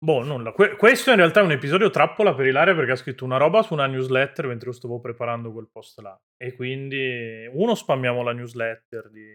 Boh, nulla. Que- questo in realtà è un episodio trappola per Ilaria perché ha scritto una roba su una newsletter mentre io stavo preparando quel post là. E quindi, uno, spammiamo la newsletter di...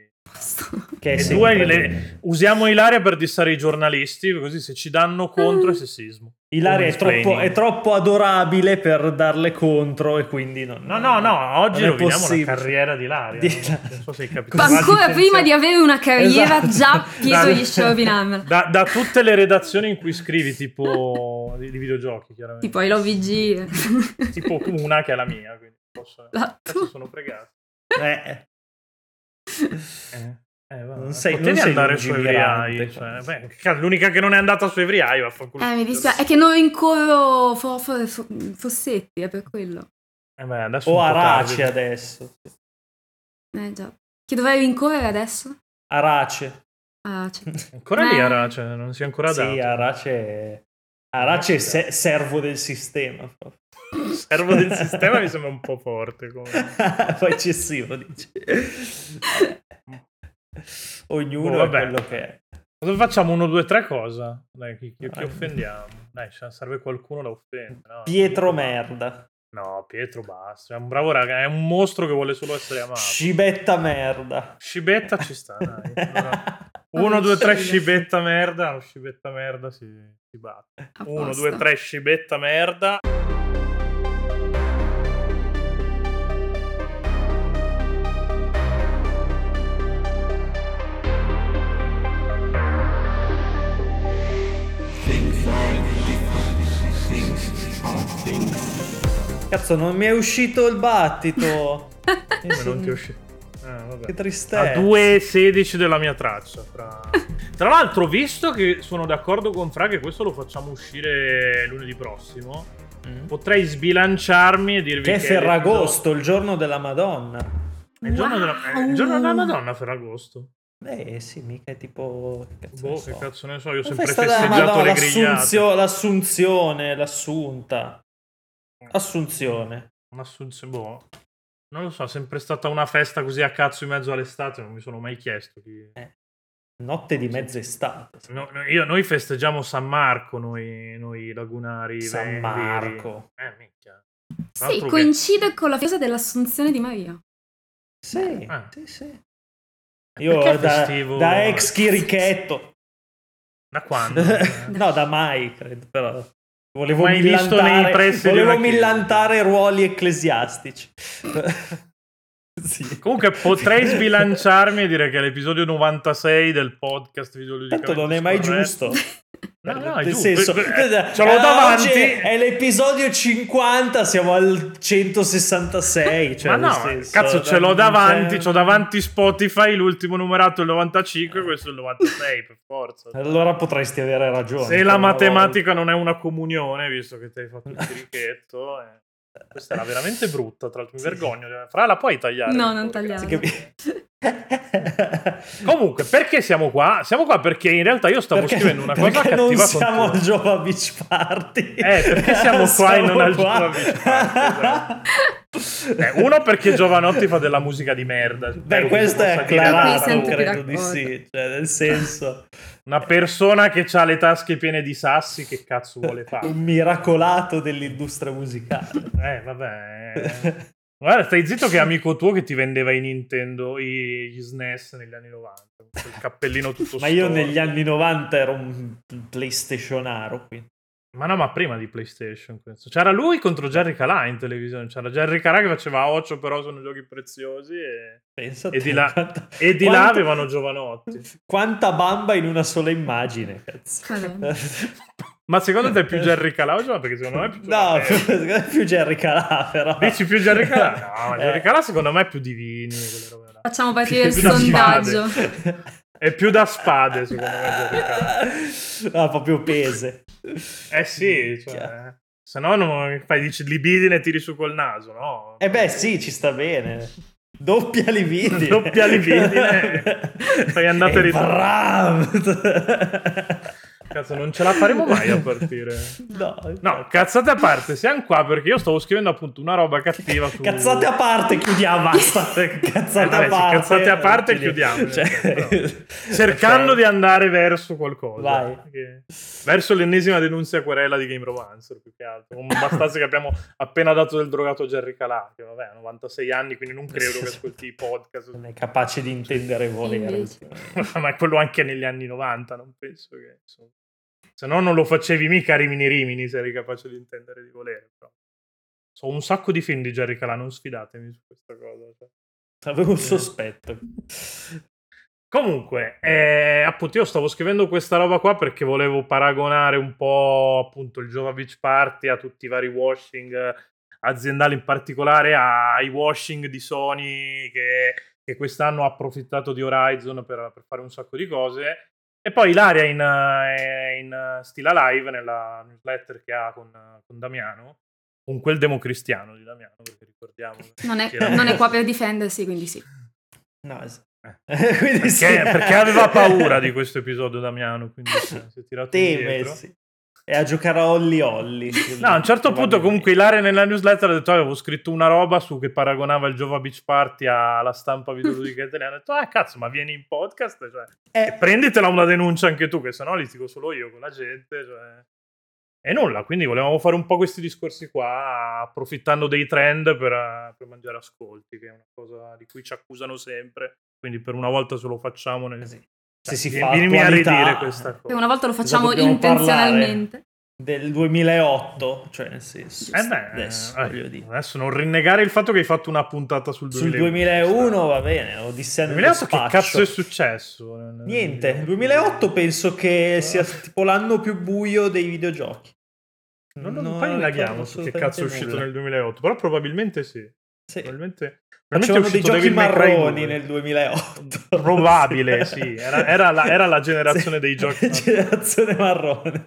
Che è e due, le- usiamo Ilaria per dissare i giornalisti, così se ci danno contro è sessismo. Ilaria è troppo, è troppo adorabile per darle contro e quindi non... No, no, no, oggi non è roviniamo possibile. la carriera di Ilaria. Di- no? Non so se hai capito. Ma ancora di prima di avere una carriera Esatto. già Pietro Da- gli Sciovinamer. Da, da tutte le redazioni in cui scrivi, tipo di, di videogiochi, chiaramente. Tipo I Love VG. Tipo una che è la mia, quindi posso... Sono pregato. Eh, Eh, eh, va, Non sei- non sei andare su lungimirante, Evriai. Cioè, beh, cazzo, l'unica che non è andata su Evriai, vaffanculo. Eh, mi dispiace. È che non rincorro fo- fo- fo- Fossetti, è per quello. Eh, beh, adesso o un po' Arace tardi. adesso. Eh già. Chi dovrei rincorrere adesso? Arace. C'è. Ancora lì Eh. Arace, non si è ancora dato. Sì, Arace è... Arace è se- servo del sistema. Servo del sistema mi sembra un po' forte. Come... Poi eccessivo, dici. Ognuno Oh, è quello che è. Cosa facciamo? Uno, due, tre cosa? Dai, chi, chi- chi offendiamo? Dai, se serve qualcuno da offendere. no? Pietro merda. No, Pietro basta. È un bravo raga, è un mostro che vuole solo essere amato. Scibetta merda. Scibetta ci sta, dai. Allora, uno, due, tre, scibetta merda. No, scibetta merda si, si batte. A Uno, posto. due, tre, scibetta merda. Cazzo, non mi è uscito il battito. Come non ti è uscito? Ah, vabbè. Che A tristezza. 2,16 della mia traccia. Fra... Tra l'altro, visto che sono d'accordo con Fra che questo lo facciamo uscire lunedì prossimo, Mm. potrei sbilanciarmi e dirvi Che che è Ferragosto, il giorno della Madonna. È il giorno, della... è il giorno della Madonna, Ferragosto. Eh sì, mica è tipo... Che cazzo Boh, ne che so. cazzo ne so, io ho sempre festeggiato Madonna, le grigliate. l'assunzio- l'assunzione, l'assunta. Assunzione. Un'assunzione, boh. Non lo so, è sempre stata una festa così a cazzo in mezzo all'estate, non mi sono mai chiesto chi... Notte di mezza estate. No, no, io- noi festeggiamo San Marco, noi, noi lagunari. San veri. Marco. Eh, minchia. Sì, che- coincide con la festa dell'assunzione di Maria. Sì, Ah. sì, sì. Io da, festivo? da ex chirichetto. Da quando? no, da mai, credo, però. Volevo Mai visto millantare, nei pressi volevo chiesa. millantare ruoli ecclesiastici. sì. Comunque potrei sbilanciarmi e dire che è l'episodio 96 del podcast Tanto non è mai scorretto. giusto. No, no, è Nel senso, Eh, eh, ce l'ho eh, davanti. È l'episodio 50, siamo al 166. Cioè, Ma no, senso, cazzo, ce l'ho davanti, c'ho davanti Spotify, l'ultimo numerato è il 95, questo è il 96, per forza. Allora potresti avere ragione. Se la matematica non è una comunione, visto che ti hai fatto il chirichetto, eh. Questa era veramente brutta, tra l'altro mi Sì. vergogno. Fra la puoi tagliare? No, non tagliare. Comunque, perché siamo qua? Siamo qua perché in realtà io stavo Perché- scrivendo una cosa cattiva non siamo al Jova Beach Party. Eh, perché siamo qua e non al. Jova Beach Party, Eh, uno perché Giovanotti fa della musica di merda. Beh, questo è acclarato, credo di sì. Cioè, nel senso, Una persona che ha le tasche piene di sassi, che cazzo vuole fare? un miracolato dell'industria musicale. Eh, vabbè. Guarda, stai zitto che è amico tuo che ti vendeva i Nintendo, i- gli SNES negli anni 90. con Il cappellino tutto Ma io negli anni 90 ero un PlayStationaro, quindi. Ma no, ma prima di PlayStation. questo. C'era lui contro Jerry Calà in televisione. C'era Jerry Calà che faceva Ocio, però sono giochi preziosi. E, e di là, quanta- e di là quanta- avevano Giovanotti. Quanta bamba in una sola immagine, cazzo. Ma secondo te è più Jerry Calà o Giovanotti? Perché secondo me è più No, secondo me è più Jerry Calà, però. Dici più Jerry Calà? No, ma Jerry Eh. Calà secondo me è più Divini. là. Facciamo partire il Più sondaggio. È più da spade, secondo me. Ah, proprio pese. Eh sì, cioè, se no non fai dici libidine e tiri su col naso, no? Eh beh, sì, ci sta bene. Doppia libidine. Doppia libidine. Fai andate e E ritorno. Cazzo, non ce la faremo mai a partire. No, No, cazzate a parte, siamo qua perché io stavo scrivendo appunto una roba cattiva su... Cazzate a parte, chiudiamo, basta. Cazzate Eh, a parte. cazzate a parte, chiudiamo. Cioè, Cercando ok. di andare verso qualcosa. Vai. Perché- Verso l'ennesima denunzia a querela di Game Romancer, più che altro. Non bastasse che abbiamo appena dato del drogato Jerry Calà, che vabbè, ha 96 anni, quindi non credo che ascolti i podcast. Non è capace di intendere volere. Ma è quello anche negli anni 90, non penso che... Insomma. Se no non lo facevi mica Rimini Rimini se eri capace di intendere di volere. Però. So un sacco di film di Jerry Calà, non sfidatemi su questa cosa. cioè. Avevo un sospetto. Comunque, eh, appunto, io stavo scrivendo questa roba qua perché volevo paragonare un po' appunto il Jova Beach Party a tutti i vari washing eh, aziendali, in particolare ai washing di Sony che, che quest'anno ha approfittato di Horizon per, per fare un sacco di cose. E poi Ilaria in, eh, in eh, Stila Live, nella newsletter che ha con, con Damiano, con quel democristiano di Damiano, perché ricordiamo. Non è, era- non è qua per difendersi, quindi sì. No, es- Eh. Quindi sì. Perché, perché aveva paura di questo episodio Damiano, quindi si è si è tirato Teme, indietro. sì. E a giocare a Holly Holly. No, a un certo punto comunque Ilaria nella newsletter ha detto "Ah, avevo scritto una roba su che paragonava il Jova Beach Party alla stampa videoludica italiana. Ha detto, ah cazzo, ma vieni in podcast? Cioè, Eh, prenditela una denuncia anche tu, che sennò litigo solo io con la gente. Cioè... E nulla, quindi volevamo fare un po' questi discorsi qua, approfittando dei trend per, per mangiare ascolti, che è una cosa di cui ci accusano sempre. Quindi per una volta se lo facciamo nel... Sì. Se si fa vienimi a attualità ridire questa E cosa. una volta lo facciamo dobbiamo intenzionalmente. del 2008, cioè nel senso Eh beh, adesso, eh, voglio dire. adesso non rinnegare il fatto che hai fatto una puntata sul Sul 2001. 2001 va bene, Odissea nello 2008 che cazzo è successo? nel- Niente, nel- il 2008 penso che sia tipo l'anno più buio dei videogiochi. Non, non, Non poi indaghiamo su che cazzo è uscito nulla. nel 2008, però probabilmente sì. Sì. Probabilmente, probabilmente dei giochi Devil marroni 2. nel 2008. Probabile, sì. Era, era la, era la generazione Sì. dei giochi. generazione marrone.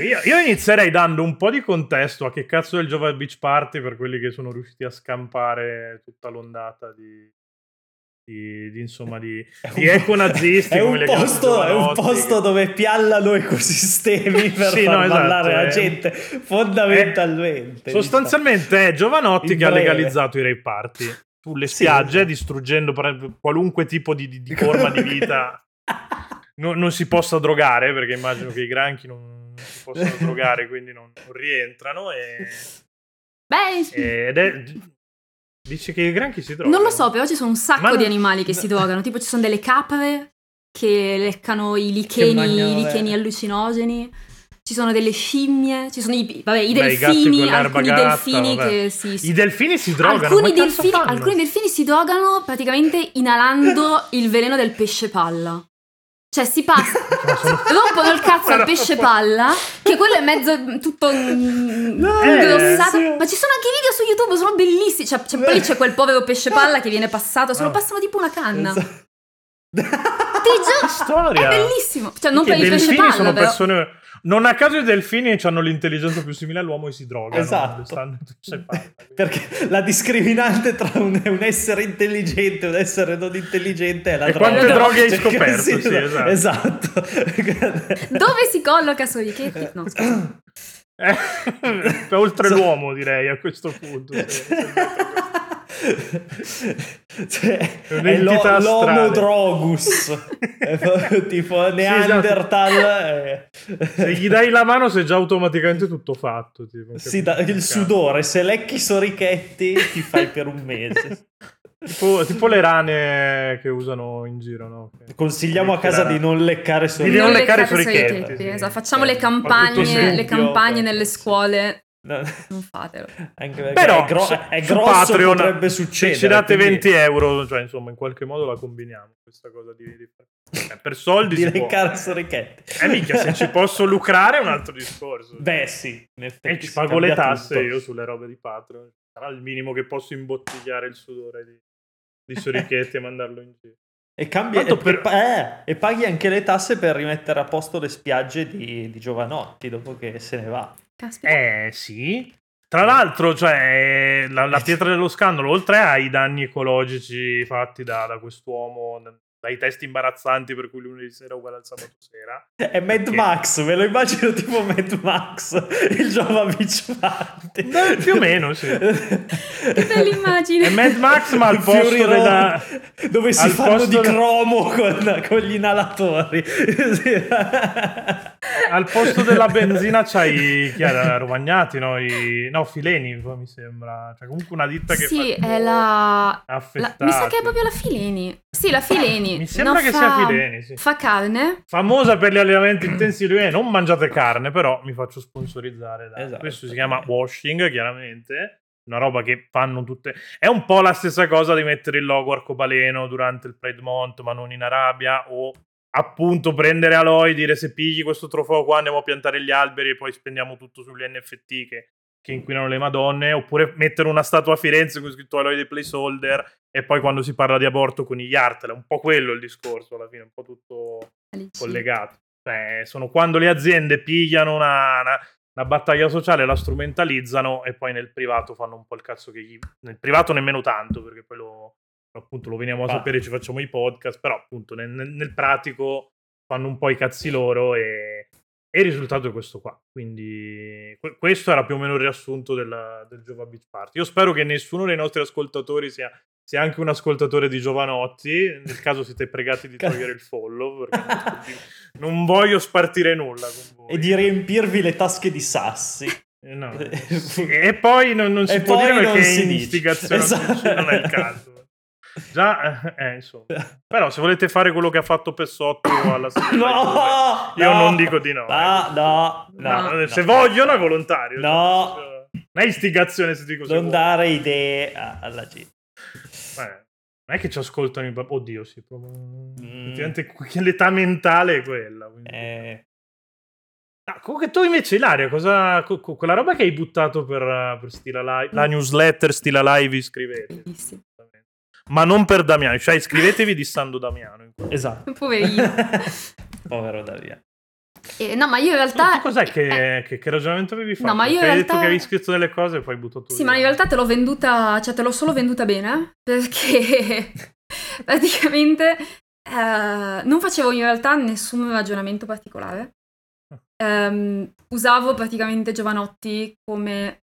Io, io inizierei dando un po' di contesto a che cazzo è il Jova Beach Party per quelli che sono riusciti a scampare tutta l'ondata di, di, di, insomma di, di eco-nazisti. È un, posto, è un giovanotti, posto dove piallano ecosistemi per Sì, far no, esatto, ballare la è- gente, fondamentalmente. Sostanzialmente è Giovanotti In che ha legalizzato i rave party sulle Sì. spiagge, distruggendo qualunque tipo di, di- forma di vita non, non si possa drogare, perché immagino che i granchi non, non si possano drogare, quindi non, non rientrano. E, Beh, ed è, dice che i granchi si drogano. non lo so, però ci sono un sacco non- di animali che si drogano. Tipo ci sono delle capre che leccano i licheni, i licheni allucinogeni. Ci sono delle scimmie, ci sono i, vabbè, i Beh, i delfini, con l'erba alcuni gatta, delfini vabbè. che si, I delfini si drogano. alcuni, delfini, alcuni delfini si drogano praticamente inalando il veleno del pesce palla. Cioè si passa, rompono il cazzo al pesce palla, che quello è mezzo tutto mm, No, ingrossato. sì. Ma ci sono anche i video su YouTube, sono bellissimi. Cioè, cioè, poi c'è quel povero pesce palla che viene passato, se lo Ah. passano tipo una canna. Esatto. Ti giuro, storia. è bellissimo. Cioè, non Che per il pesce palla, sono però. persone. Non a caso i delfini hanno l'intelligenza più simile all'uomo e si drogano. Esatto. Stanno Perché la discriminante tra un, un essere intelligente e un essere non intelligente è la E droga. quante droghe hai Cioè, scoperto, sì, sì, esatto. esatto. Dove si colloca Sorichetti? No, scusa. Eh, oltre l'uomo, direi a questo punto. sì, sì. cioè, È l'o- l'homo drogus tipo Neanderthal eh. Se gli dai la mano, sei già automaticamente tutto fatto. Tipo, Sì, da- il sudore se lecchi i sorichetti ti fai per un mese Tipo, tipo le rane che usano in giro, no? Che- consigliamo a casa di non leccare Di sorichetti non leccare sì. esatto. Facciamo Eh, le campagne, le campagne nelle scuole. No, Non fatelo. anche perché Però è, gro- è grosso Patreon, potrebbe se succedere ci date quindi 20 euro, cioè insomma, in qualche modo la combiniamo questa cosa di, di- eh, per soldi di leccare sorichetti Eh mica, se ci posso lucrare è un altro discorso. beh sì in effetti e ci pago le tasse tutto. io sulle robe di Patreon. Sarà il minimo che posso imbottigliare il sudore di, di Sorichetti e mandarlo in giro. E, cambi- e- per- eh, e paghi anche le tasse per rimettere a posto le spiagge di, di Giovanotti dopo che se ne va. Caspita. Eh sì. Tra l'altro, cioè, la, la pietra dello scandalo, oltre ai danni ecologici fatti da, da quest'uomo dai testi imbarazzanti per cui lunedì sera è uguale al sabato sera. È Mad che... Max, ve lo immagino tipo Mad Max, il Party. Beh, più o meno, sì. che bella immagine. È Mad Max, ma al posto della... Dove si fanno di cromo con, con gli inalatori. Al posto della benzina c'hai chi era? Romagnati, no? I... no, Fileni mi sembra. Cioè, comunque una ditta che sì, fa è la... la... Mi sa che è proprio la Fileni. Sì, la Fileni. mi sembra no, che fa... sia Fileni, sì. Fa carne. Famosa per gli allenamenti intensivi. Eh, non mangiate carne, però mi faccio sponsorizzare. Da... Esatto. Questo si chiama washing, chiaramente una roba che fanno tutte. È un po' la stessa cosa di mettere il logo arcobaleno durante il Pride Month, ma non in Arabia, o appunto prendere Aloy, dire se pigli questo trofeo qua andiamo a piantare gli alberi e poi spendiamo tutto sugli NFT che, che inquinano le madonne, oppure mettere una statua a Firenze con scritto Aloy dei placeholder e poi quando si parla di aborto con gli è un po' quello il discorso alla fine, un po' tutto collegato. Cioè, sono quando le aziende pigliano una, una, una, battaglia sociale, la strumentalizzano e poi nel privato fanno un po' il cazzo che gli... Nel privato nemmeno tanto, perché poi lo, appunto lo veniamo a ah. sapere, ci facciamo i podcast, però appunto nel, nel, pratico fanno un po' i cazzi loro e, e il risultato è questo qua. Quindi questo era più o meno il riassunto della, del Giova Beach Party. Io spero che nessuno dei nostri ascoltatori sia, sia anche un ascoltatore di Giovanotti, nel caso siete pregati di togliere il follow, perché non voglio spartire nulla con voi. E di riempirvi le tasche di sassi. Eh, no. e poi non, non si e può dire perché è istigazione, esatto. non è il caso. Già, eh, insomma. Però se volete fare quello che ha fatto Pessotto alla no, io no, non dico di no. No, eh. no, no, no Se vogliono è volontario. No. Cioè, non è istigazione se dico Non dare idee alla gente. Beh, non è che ci ascoltano i Oddio, sì, proprio... Mm. l'età mentale è quella. Quindi... Eh. Ah, comunque tu invece, Ilaria, cosa, quella roba che hai buttato per, per Stila Live, la newsletter Stila Live, scrivete. Bellissimo ma non per Damiano. Cioè, iscrivetevi di Sando Damiano. Esatto. Poverino. Povero Damiano. Eh, no, ma io in realtà. Tu, cos'è che, eh, che, che, ragionamento avevi fatto? No, ma io in realtà... hai detto che avevi scritto delle cose e poi hai buttato Sì, via. ma in realtà te l'ho venduta, cioè te l'ho solo venduta bene perché praticamente eh, non facevo in realtà nessun ragionamento particolare. Um, usavo praticamente Giovanotti come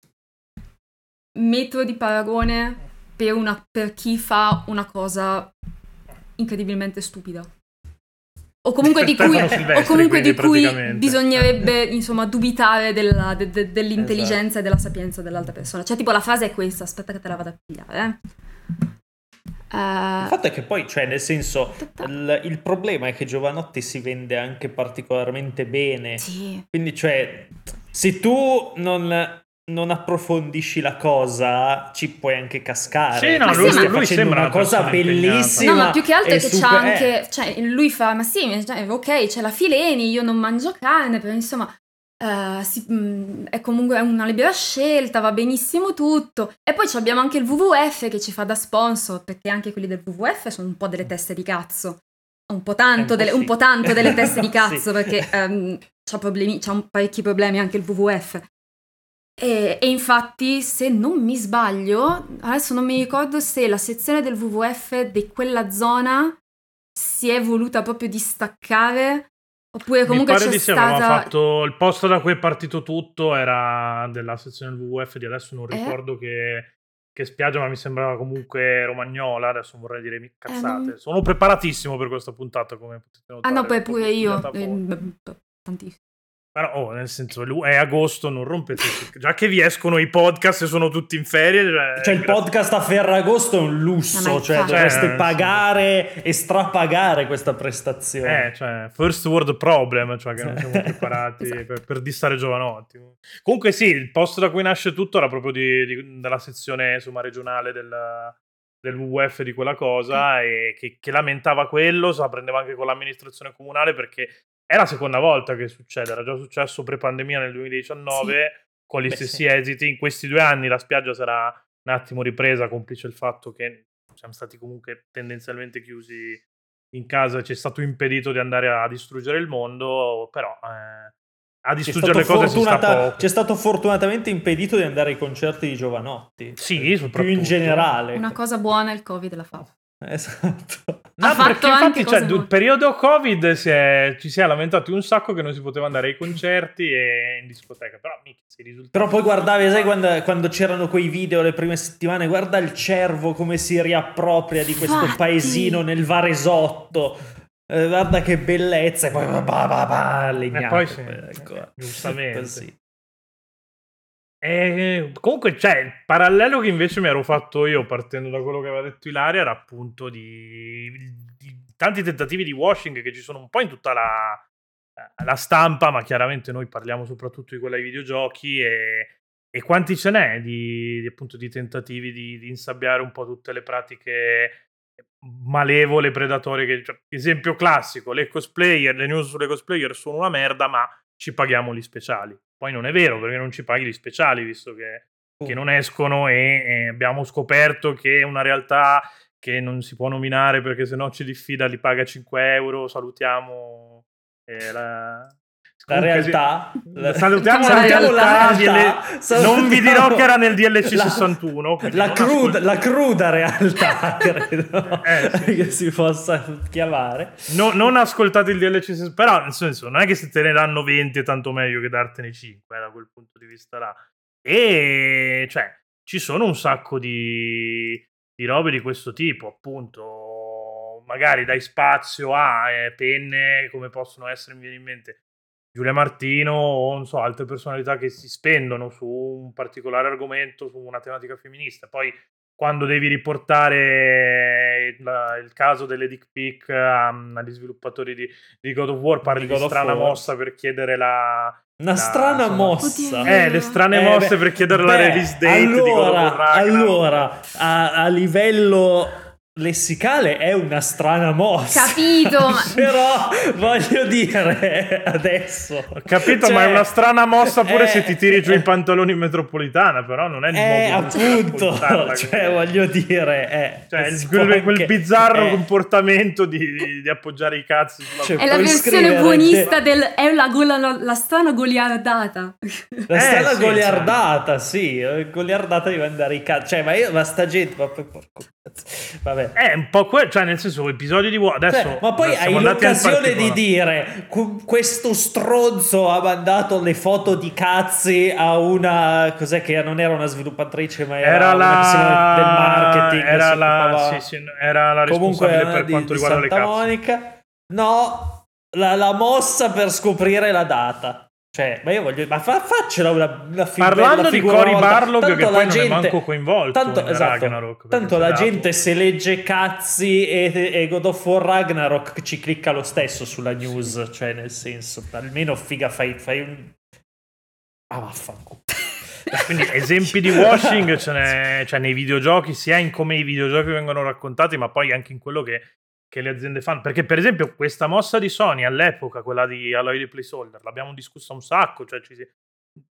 metodo di paragone per, una, per chi fa una cosa incredibilmente stupida. O comunque di cui, o comunque di cui bisognerebbe insomma dubitare della, de, de, dell'intelligenza esatto. e della sapienza dell'altra persona. Cioè, tipo, la frase è questa: aspetta che te la vado a pigliare. Eh. Uh, il fatto è che poi, cioè, nel senso, il, il, problema è che Giovanotti si vende anche particolarmente bene. Sì. Quindi, cioè, se tu non non approfondisci la cosa, ci puoi anche cascare. Sì, no, lui, lui sembra una cosa bellissima. No, ma più che altro è che super... c'ha anche. Cioè, lui fa: Ma sì, cioè, ok, c'è la Fileni, io non mangio carne, però insomma. Uh, si, mh, mm, è comunque una libera scelta, va benissimo tutto. E poi abbiamo anche il WWF che ci fa da sponsor, perché anche quelli del WWF sono un po' delle teste di cazzo. Un po' tanto, delle, un po tanto delle teste di cazzo, sì. perché um, c'ha, problemi, c'ha parecchi problemi anche il WWF. E, e, infatti, se non mi sbaglio, adesso non mi ricordo se la sezione del WWF di quella zona si è voluta proprio distaccare. Oppure comunque mi pare c'è di sì, stata... fatto il posto da cui è partito tutto era della sezione del WWF di adesso non eh? ricordo eh? che, che, spiaggia, ma mi sembrava comunque romagnola. Adesso vorrei dire cazzate. Eh, Sono preparatissimo per questa puntata, come potete notare. Ah no, poi pure io. Eh, tantissimo. Però, oh, nel senso, è agosto, non rompete. Già che vi escono i podcast e sono tutti in ferie. Cioè, cioè il podcast a Ferragosto è un lusso. Cioè, dovreste cioè, pagare sì. e strapagare questa prestazione. Eh, cioè, first world problem, cioè che non siamo preparati esatto. per, per distare giovanotti. Comunque, sì, il posto da cui nasce tutto era proprio di, di, della sezione insomma, regionale del, del WWF di quella cosa e che, che lamentava quello, se la prendeva anche con l'amministrazione comunale perché è la seconda volta che succede, era già successo pre-pandemia nel 2019 sì. con gli Beh, stessi sì. esiti. In questi due anni la spiaggia sarà un attimo ripresa, complice il fatto che siamo stati comunque tendenzialmente chiusi in casa, ci è stato impedito di andare a distruggere il mondo, però eh, a distruggere le cose si sta poco. Ci è stato fortunatamente impedito di andare ai concerti di Giovanotti. Sì, più in generale. Una cosa buona il Covid l'ha fatta. Esatto. No, perché infatti cioè, il periodo Covid si è, ci si è lamentati un sacco che non si poteva andare ai concerti e in discoteca, però mica si risulta. Però poi guardavi, sai quando, quando, c'erano quei video le prime settimane, guarda il cervo come si riappropria di questo Fatti. paesino nel Varesotto. Eh, guarda che bellezza, e poi bah, bah, bah, legnato, e poi sì, ecco. giustamente. Così. E comunque, cioè, il parallelo che invece mi ero fatto io partendo da quello che aveva detto Ilaria era appunto di, di tanti tentativi di washing che ci sono un po' in tutta la, la stampa, ma chiaramente noi parliamo soprattutto di quella ai videogiochi e, e quanti ce n'è di, di, appunto, di tentativi di, di, insabbiare un po' tutte le pratiche malevole, predatorie. Che, cioè, esempio classico, le cosplayer, le news sulle cosplayer sono una merda, ma ci paghiamo gli speciali. Poi non è vero perché non ci paghi gli speciali, visto che, uh. che non escono e, e, abbiamo scoperto che è una realtà che non si può nominare perché se no ci diffida, li paga 5 euro, salutiamo eh, la, la realtà. La... Salutiamo, la realtà. realtà. Salutiamo. Non vi dirò che era nel DLC la, 61. La cruda, la cruda, realtà, credo eh, sì. che si possa chiamare. No, non ascoltate il DLC 61, però nel senso non è che se te ne danno 20 è tanto meglio che dartene 5 eh, da quel punto di vista là. E cioè, ci sono un sacco di, di robe di questo tipo, appunto. Magari dai spazio a eh, penne come possono essere, mi viene in mente Giulia Martino o non so, altre personalità che si spendono su un particolare argomento, su una tematica femminista. Poi quando devi riportare il, il caso delle dick pic um, agli sviluppatori di, di, God of War, parli di, di strana War. mossa per chiedere la, una la, strana insomma, mossa. Eh, le strane eh, mosse beh, per chiedere beh, la release date allora, di God of War. Allora, a, a livello lessicale è una strana mossa. Capito, ma... però voglio dire adesso. Ho capito, cioè, ma è una strana mossa pure è, se ti tiri giù i pantaloni in metropolitana, però non è il è modo appunto, cioè voglio dire, è, cioè, quel, anche, quel, bizzarro è, comportamento di, di, appoggiare i cazzi sulla cioè, È la versione buonista del è la, gola, la strana goliardata. La eh, strana sì, goliardata, sì, goliardata di mandare i cazzi. Cioè, ma io ma sta gente, ma porco Vabbè. È un po' quello, cioè nel senso, episodio di adesso cioè, Ma poi hai l'occasione di dire questo stronzo ha mandato le foto di cazzi a una cos'è che non era una sviluppatrice, ma era, era la del marketing, era la, sì, sì, era la responsabile Comunque, per di, quanto riguarda le cazzi. Monica. No, la, la mossa per scoprire la data. Cioè, ma io voglio. Ma fa, faccela una, una fi- Parlando di Cory Barlog, che poi gente, non è manco coinvolto. Tanto, esatto, Ragnarok, tanto la gente se legge cazzi e, e, God of War Ragnarok ci clicca lo stesso sulla news. Cioè, nel senso, almeno figa, fai, fai un. Ah, vaffanculo. Quindi esempi di washing ce n'è cioè, nei videogiochi, sia in come i videogiochi vengono raccontati, ma poi anche in quello che che le aziende fanno. Perché, per esempio, questa mossa di Sony all'epoca, quella di Alloy di Placeholder, l'abbiamo discussa un sacco, cioè ci si...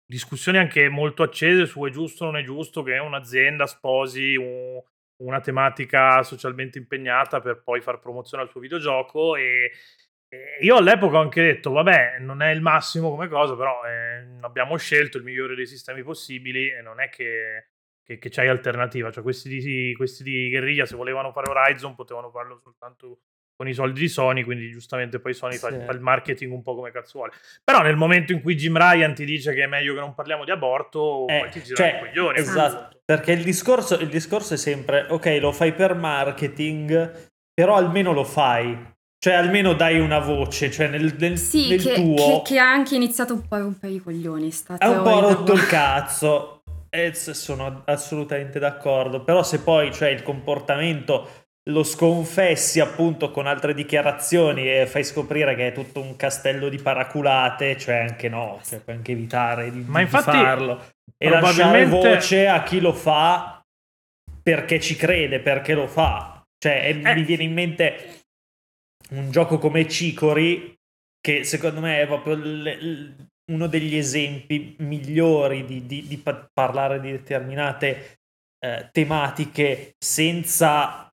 discussioni anche molto accese su è giusto o non è giusto che un'azienda sposi un... una tematica socialmente impegnata per poi far promozione al suo videogioco e... io all'epoca ho anche detto, vabbè, non è il massimo come cosa, però eh, abbiamo scelto il migliore dei sistemi possibili e non è che che, che c'hai alternativa. Cioè, questi di, questi di guerriglia, se volevano fare Horizon, potevano farlo soltanto con i soldi di Sony, quindi giustamente poi Sony sì. fa, fa, il marketing un po' come cazzo vuole. Però nel momento in cui Jim Ryan ti dice che è meglio che non parliamo di aborto, eh, poi ti gira cioè, i coglioni. Esatto, perché il discorso, il discorso è sempre, ok, lo fai per marketing, però almeno lo fai. Cioè, almeno dai una voce, cioè nel, nel, sì, nel che, tuo... Che, che, ha anche iniziato un po' a rompere i coglioni. Ha un po' rotto il cazzo. E sono assolutamente d'accordo, però se poi cioè, il comportamento lo sconfessi appunto con altre dichiarazioni e fai scoprire che è tutto un castello di paraculate, cioè anche no, cioè puoi anche evitare di, Ma infatti, di farlo e lasciare voce a chi lo fa perché ci crede, perché lo fa. Cioè eh. mi viene in mente un gioco come Cicori che secondo me è proprio l- uno degli esempi migliori di, di, di pa- parlare di determinate eh, tematiche senza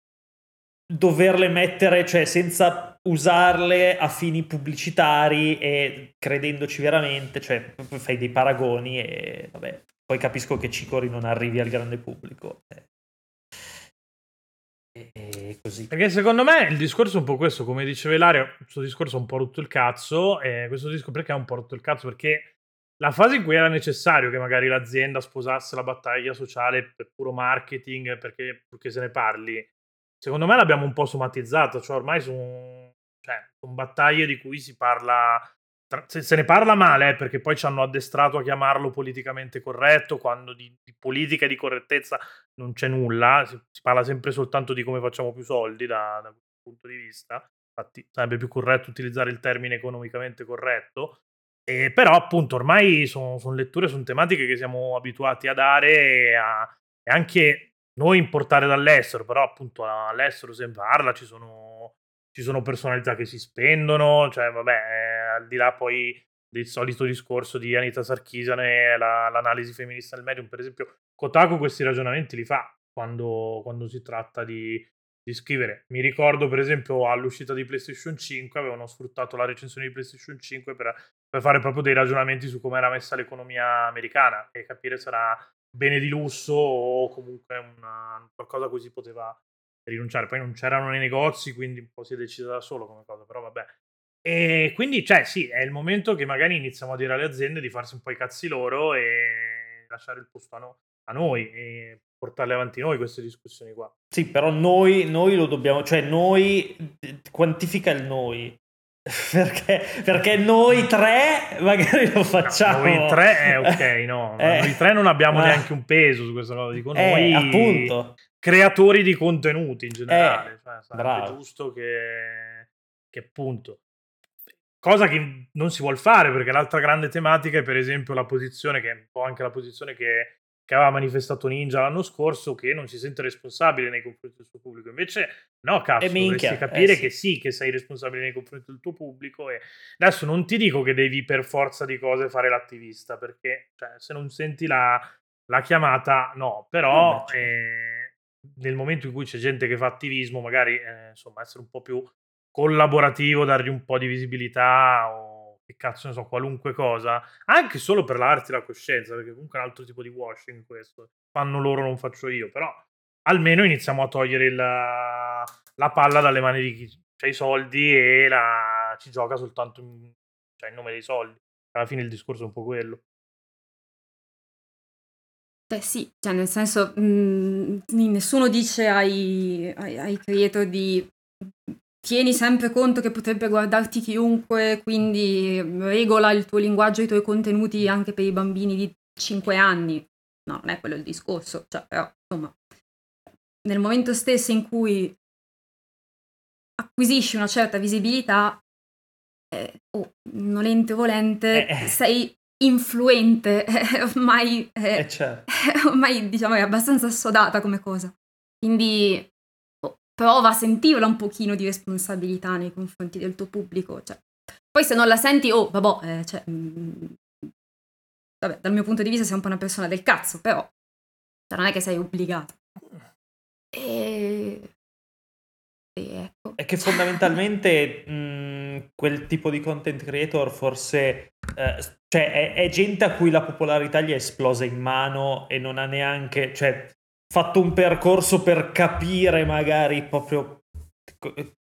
doverle mettere, cioè senza usarle a fini pubblicitari e credendoci veramente, cioè fai dei paragoni e vabbè, poi capisco che Cicori non arrivi al grande pubblico. Eh. E così. Perché secondo me il discorso è un po' questo, come diceva Ilario, questo discorso ha un po' rotto il cazzo, e questo discorso perché ha un po' rotto il cazzo? Perché la fase in cui era necessario che magari l'azienda sposasse la battaglia sociale per puro marketing, perché, perché se ne parli, secondo me l'abbiamo un po' somatizzato, cioè ormai sono, cioè, sono battaglie di cui si parla se, se, ne parla male eh, perché poi ci hanno addestrato a chiamarlo politicamente corretto quando di, di politica e di correttezza non c'è nulla, si, si, parla sempre soltanto di come facciamo più soldi da, da questo punto di vista, infatti sarebbe più corretto utilizzare il termine economicamente corretto, e però appunto ormai sono, sono letture, sono tematiche che siamo abituati a dare e, a, e anche noi importare dall'estero, però appunto all'estero se ne parla, ci sono ci sono personalità che si spendono, cioè vabbè, eh, al di là poi del solito discorso di Anita Sarkisian e la, l'analisi femminista del medium, per esempio, Kotaku questi ragionamenti li fa quando, quando si tratta di, di, scrivere. Mi ricordo per esempio all'uscita di PlayStation 5 avevano sfruttato la recensione di PlayStation 5 per, per fare proprio dei ragionamenti su come era messa l'economia americana e capire se era bene di lusso o comunque una, qualcosa a cui si poteva rinunciare. Poi non c'erano nei negozi, quindi un po' si è deciso da solo come cosa, però vabbè. E quindi, cioè, sì, è il momento che magari iniziamo a dire alle aziende di farsi un po' i cazzi loro e lasciare il posto a, no- a noi e portarle avanti noi queste discussioni qua. Sì, però noi, noi lo dobbiamo, cioè noi quantifica il noi. Perché, perché noi tre magari lo facciamo. No, noi tre è ok, no. eh, noi tre non abbiamo ma... neanche un peso su questa cosa. Dico, eh, noi appunto creatori di contenuti in generale. Eh, cioè, sarebbe giusto che, che appunto cosa che non si vuole fare perché l'altra grande tematica è per esempio la posizione che è un po' anche la posizione che, che, aveva manifestato Ninja l'anno scorso che non si sente responsabile nei confronti del suo pubblico. Invece no cazzo dovresti capire eh, sì. che sì che sei responsabile nei confronti del tuo pubblico e adesso non ti dico che devi per forza di cose fare l'attivista perché cioè, se non senti la, la chiamata no. Però eh, nel momento in cui c'è gente che fa attivismo, magari eh, insomma essere un po' più collaborativo, dargli un po' di visibilità o che cazzo ne so, qualunque cosa, anche solo per lavarti la coscienza, perché comunque è un altro tipo di washing questo. Fanno loro, non faccio io, però almeno iniziamo a togliere il, la palla dalle mani di chi ha i soldi e la, ci gioca soltanto in, cioè, in nome dei soldi. Alla fine il discorso è un po' quello. Beh sì, cioè nel senso mh, mhmm, nessuno dice ai, ai, ai creator di tieni sempre conto che potrebbe guardarti chiunque, quindi regola il tuo linguaggio, i tuoi contenuti anche per i bambini di 5 anni. No, non è quello il discorso, cioè, però insomma, nel momento stesso in cui acquisisci una certa visibilità, eh, oh, nolente o volente, eh, eh. sei influente, ormai, eh, eh certo. ormai diciamo è abbastanza assodata come cosa. Quindi prova a sentirla un pochino di responsabilità nei confronti del tuo pubblico. Cioè. Poi se non la senti, oh, vabbè, eh, cioè, mh, mm, vabbè, dal mio punto di vista sei un po' una persona del cazzo, però cioè, non è che sei obbligato. E... e ecco. È che fondamentalmente mh, mm, quel tipo di content creator forse eh, cioè, è, è, gente a cui la popolarità gli è esplosa in mano e non ha neanche, cioè, fatto un percorso per capire magari proprio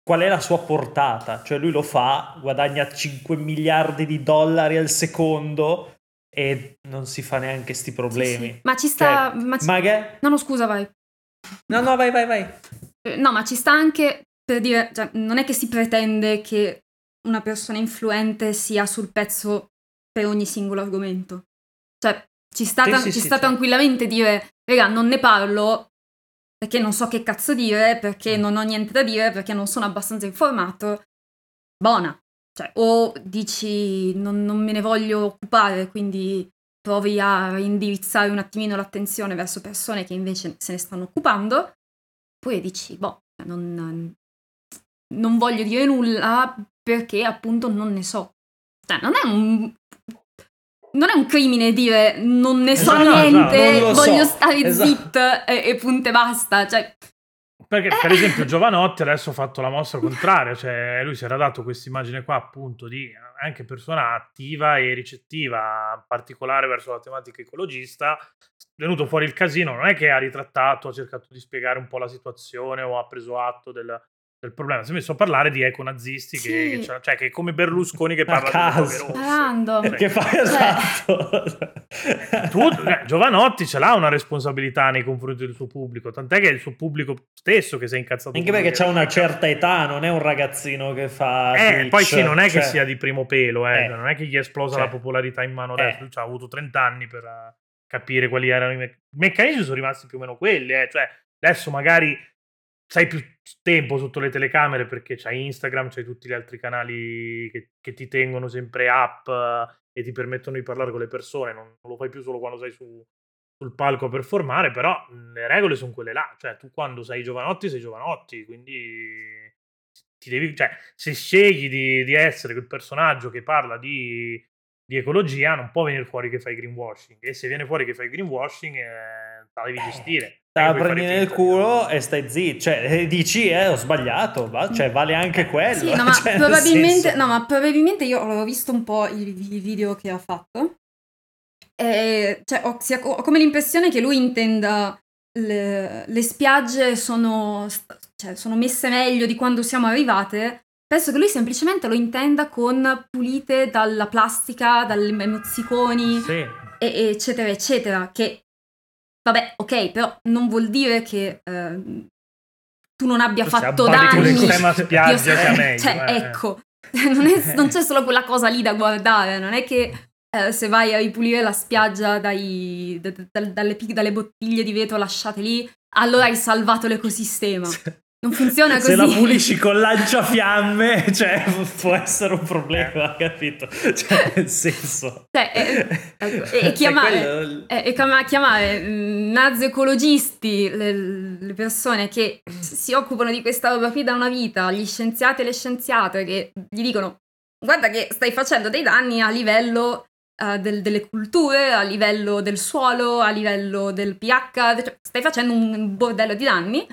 qual è la sua portata. Cioè, lui lo fa, guadagna 5 miliardi di dollari al secondo e non si fa neanche sti problemi. Sì, sì. Ma ci sta... Cioè, ma ci... Magari... No, no, scusa, vai. No, no, vai, vai, vai. Eh, no, ma ci sta anche per dire, cioè, non è che si pretende che una persona influente sia sul pezzo per ogni singolo argomento. Cioè, ci sta, sì, ta- sì, ci sta tranquillamente dire, raga, non ne parlo perché non so che cazzo dire, perché mm. non ho niente da dire, perché non sono abbastanza informato. Buona. Cioè, o dici non, non me ne voglio occupare, quindi provi a indirizzare un attimino l'attenzione verso persone che invece se ne stanno occupando, oppure dici, boh, non, non voglio dire nulla perché appunto non ne so. Cioè, non è un non è un crimine dire non ne so esatto, niente, esatto, voglio so. stare esatto. zitto e, e punte basta. Cioè, perché per esempio Giovanotti adesso ha fatto la mossa contraria, cioè lui si era dato questa immagine qua appunto di anche persona attiva e ricettiva, in particolare verso la tematica ecologista, venuto fuori il casino, non è che ha ritrattato, ha cercato di spiegare un po' la situazione o ha preso atto del, del problema. Si è messo a parlare di econazisti, sì. che, che cioè, che è come Berlusconi che parla caso. di Parlando. Che fa cioè. esatto. tu, eh, Giovanotti ce l'ha una responsabilità nei confronti del suo pubblico, tant'è che è il suo pubblico stesso che si è incazzato. Anche perché ha una certa età, non è un ragazzino che fa... Eh, Twitch, poi sì, non è cioè... che sia di primo pelo, eh, eh. non è che gli è esplosa cioè. la popolarità in mano adesso, lui ha avuto 30 anni per uh, capire quali erano i, me- i meccanismi, sono rimasti più o meno quelli, eh. cioè adesso magari sai più tempo sotto le telecamere perché c'hai Instagram, c'hai tutti gli altri canali che, che ti tengono sempre up e ti permettono di parlare con le persone, non, non lo fai più solo quando sei su, sul palco a performare, però le regole sono quelle là, cioè tu quando sei giovanotti sei giovanotti, quindi ti devi, cioè, se scegli di, di essere quel personaggio che parla di, di, ecologia non può venire fuori che fai greenwashing e se viene fuori che fai greenwashing eh, la devi gestire Te la prendi nel culo e stai zitto, cioè eh, dici eh ho sbagliato, va? cioè vale anche quello. Sì, no, ma, cioè, probabilmente, no, ma probabilmente io ho visto un po' i, i video che ha fatto e cioè, ho, ho, come l'impressione che lui intenda le, le spiagge sono, cioè, sono messe meglio di quando siamo arrivate. Penso che lui semplicemente lo intenda con pulite dalla plastica, dalle mozziconi, sì. eccetera, eccetera, che Vabbè, ok, però non vuol dire che eh, tu non abbia Forse fatto danni. Spiaggia sia meglio. Cioè, eh. ecco, non, è, non, c'è solo quella cosa lì da guardare, non è che eh, se vai a ripulire la spiaggia dai, da, da, dalle, dalle, bottiglie di vetro lasciate lì, allora hai salvato l'ecosistema. Non funziona così. Se la pulisci con lanciafiamme, cioè, può essere un problema, eh. capito? Cioè, nel senso... Cioè, e, ecco, e chiamare, quello... e, chiamare mm, nazi ecologisti le, le, persone che si occupano di questa roba qui da una vita, gli scienziati e le scienziate che gli dicono guarda che stai facendo dei danni a livello uh, del, delle culture, a livello del suolo, a livello del pH, cioè, stai facendo un bordello di danni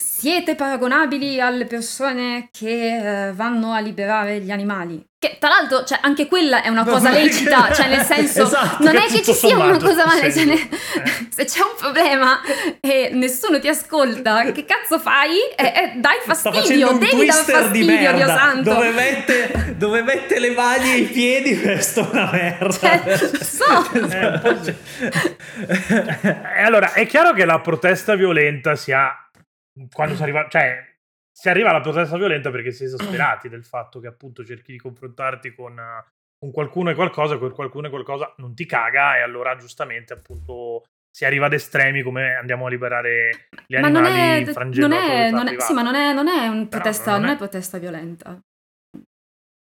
siete paragonabili alle persone che eh, vanno a liberare gli animali. Che tra l'altro, cioè, anche quella è una cosa lecita, cioè nel senso, esatto, non è che ci sia una cosa male, cioè, eh. se c'è un problema e nessuno ti ascolta, che cazzo fai? Eh, eh, dai fastidio, devi dar fastidio, Dio santo. Dove mette, dove mette le mani e i piedi, questo è una merda. Cioè, so. Eh, allora, è chiaro che la protesta violenta sia quando si arriva, cioè, si arriva alla protesta violenta perché si è esasperati del fatto che appunto cerchi di confrontarti con, con qualcuno e qualcosa, quel qualcuno e qualcosa non ti caga e allora giustamente appunto si arriva ad estremi come andiamo a liberare gli ma animali non è, non è, non è, sì, ma non è, non è un protesta, non, non, è... protesta violenta.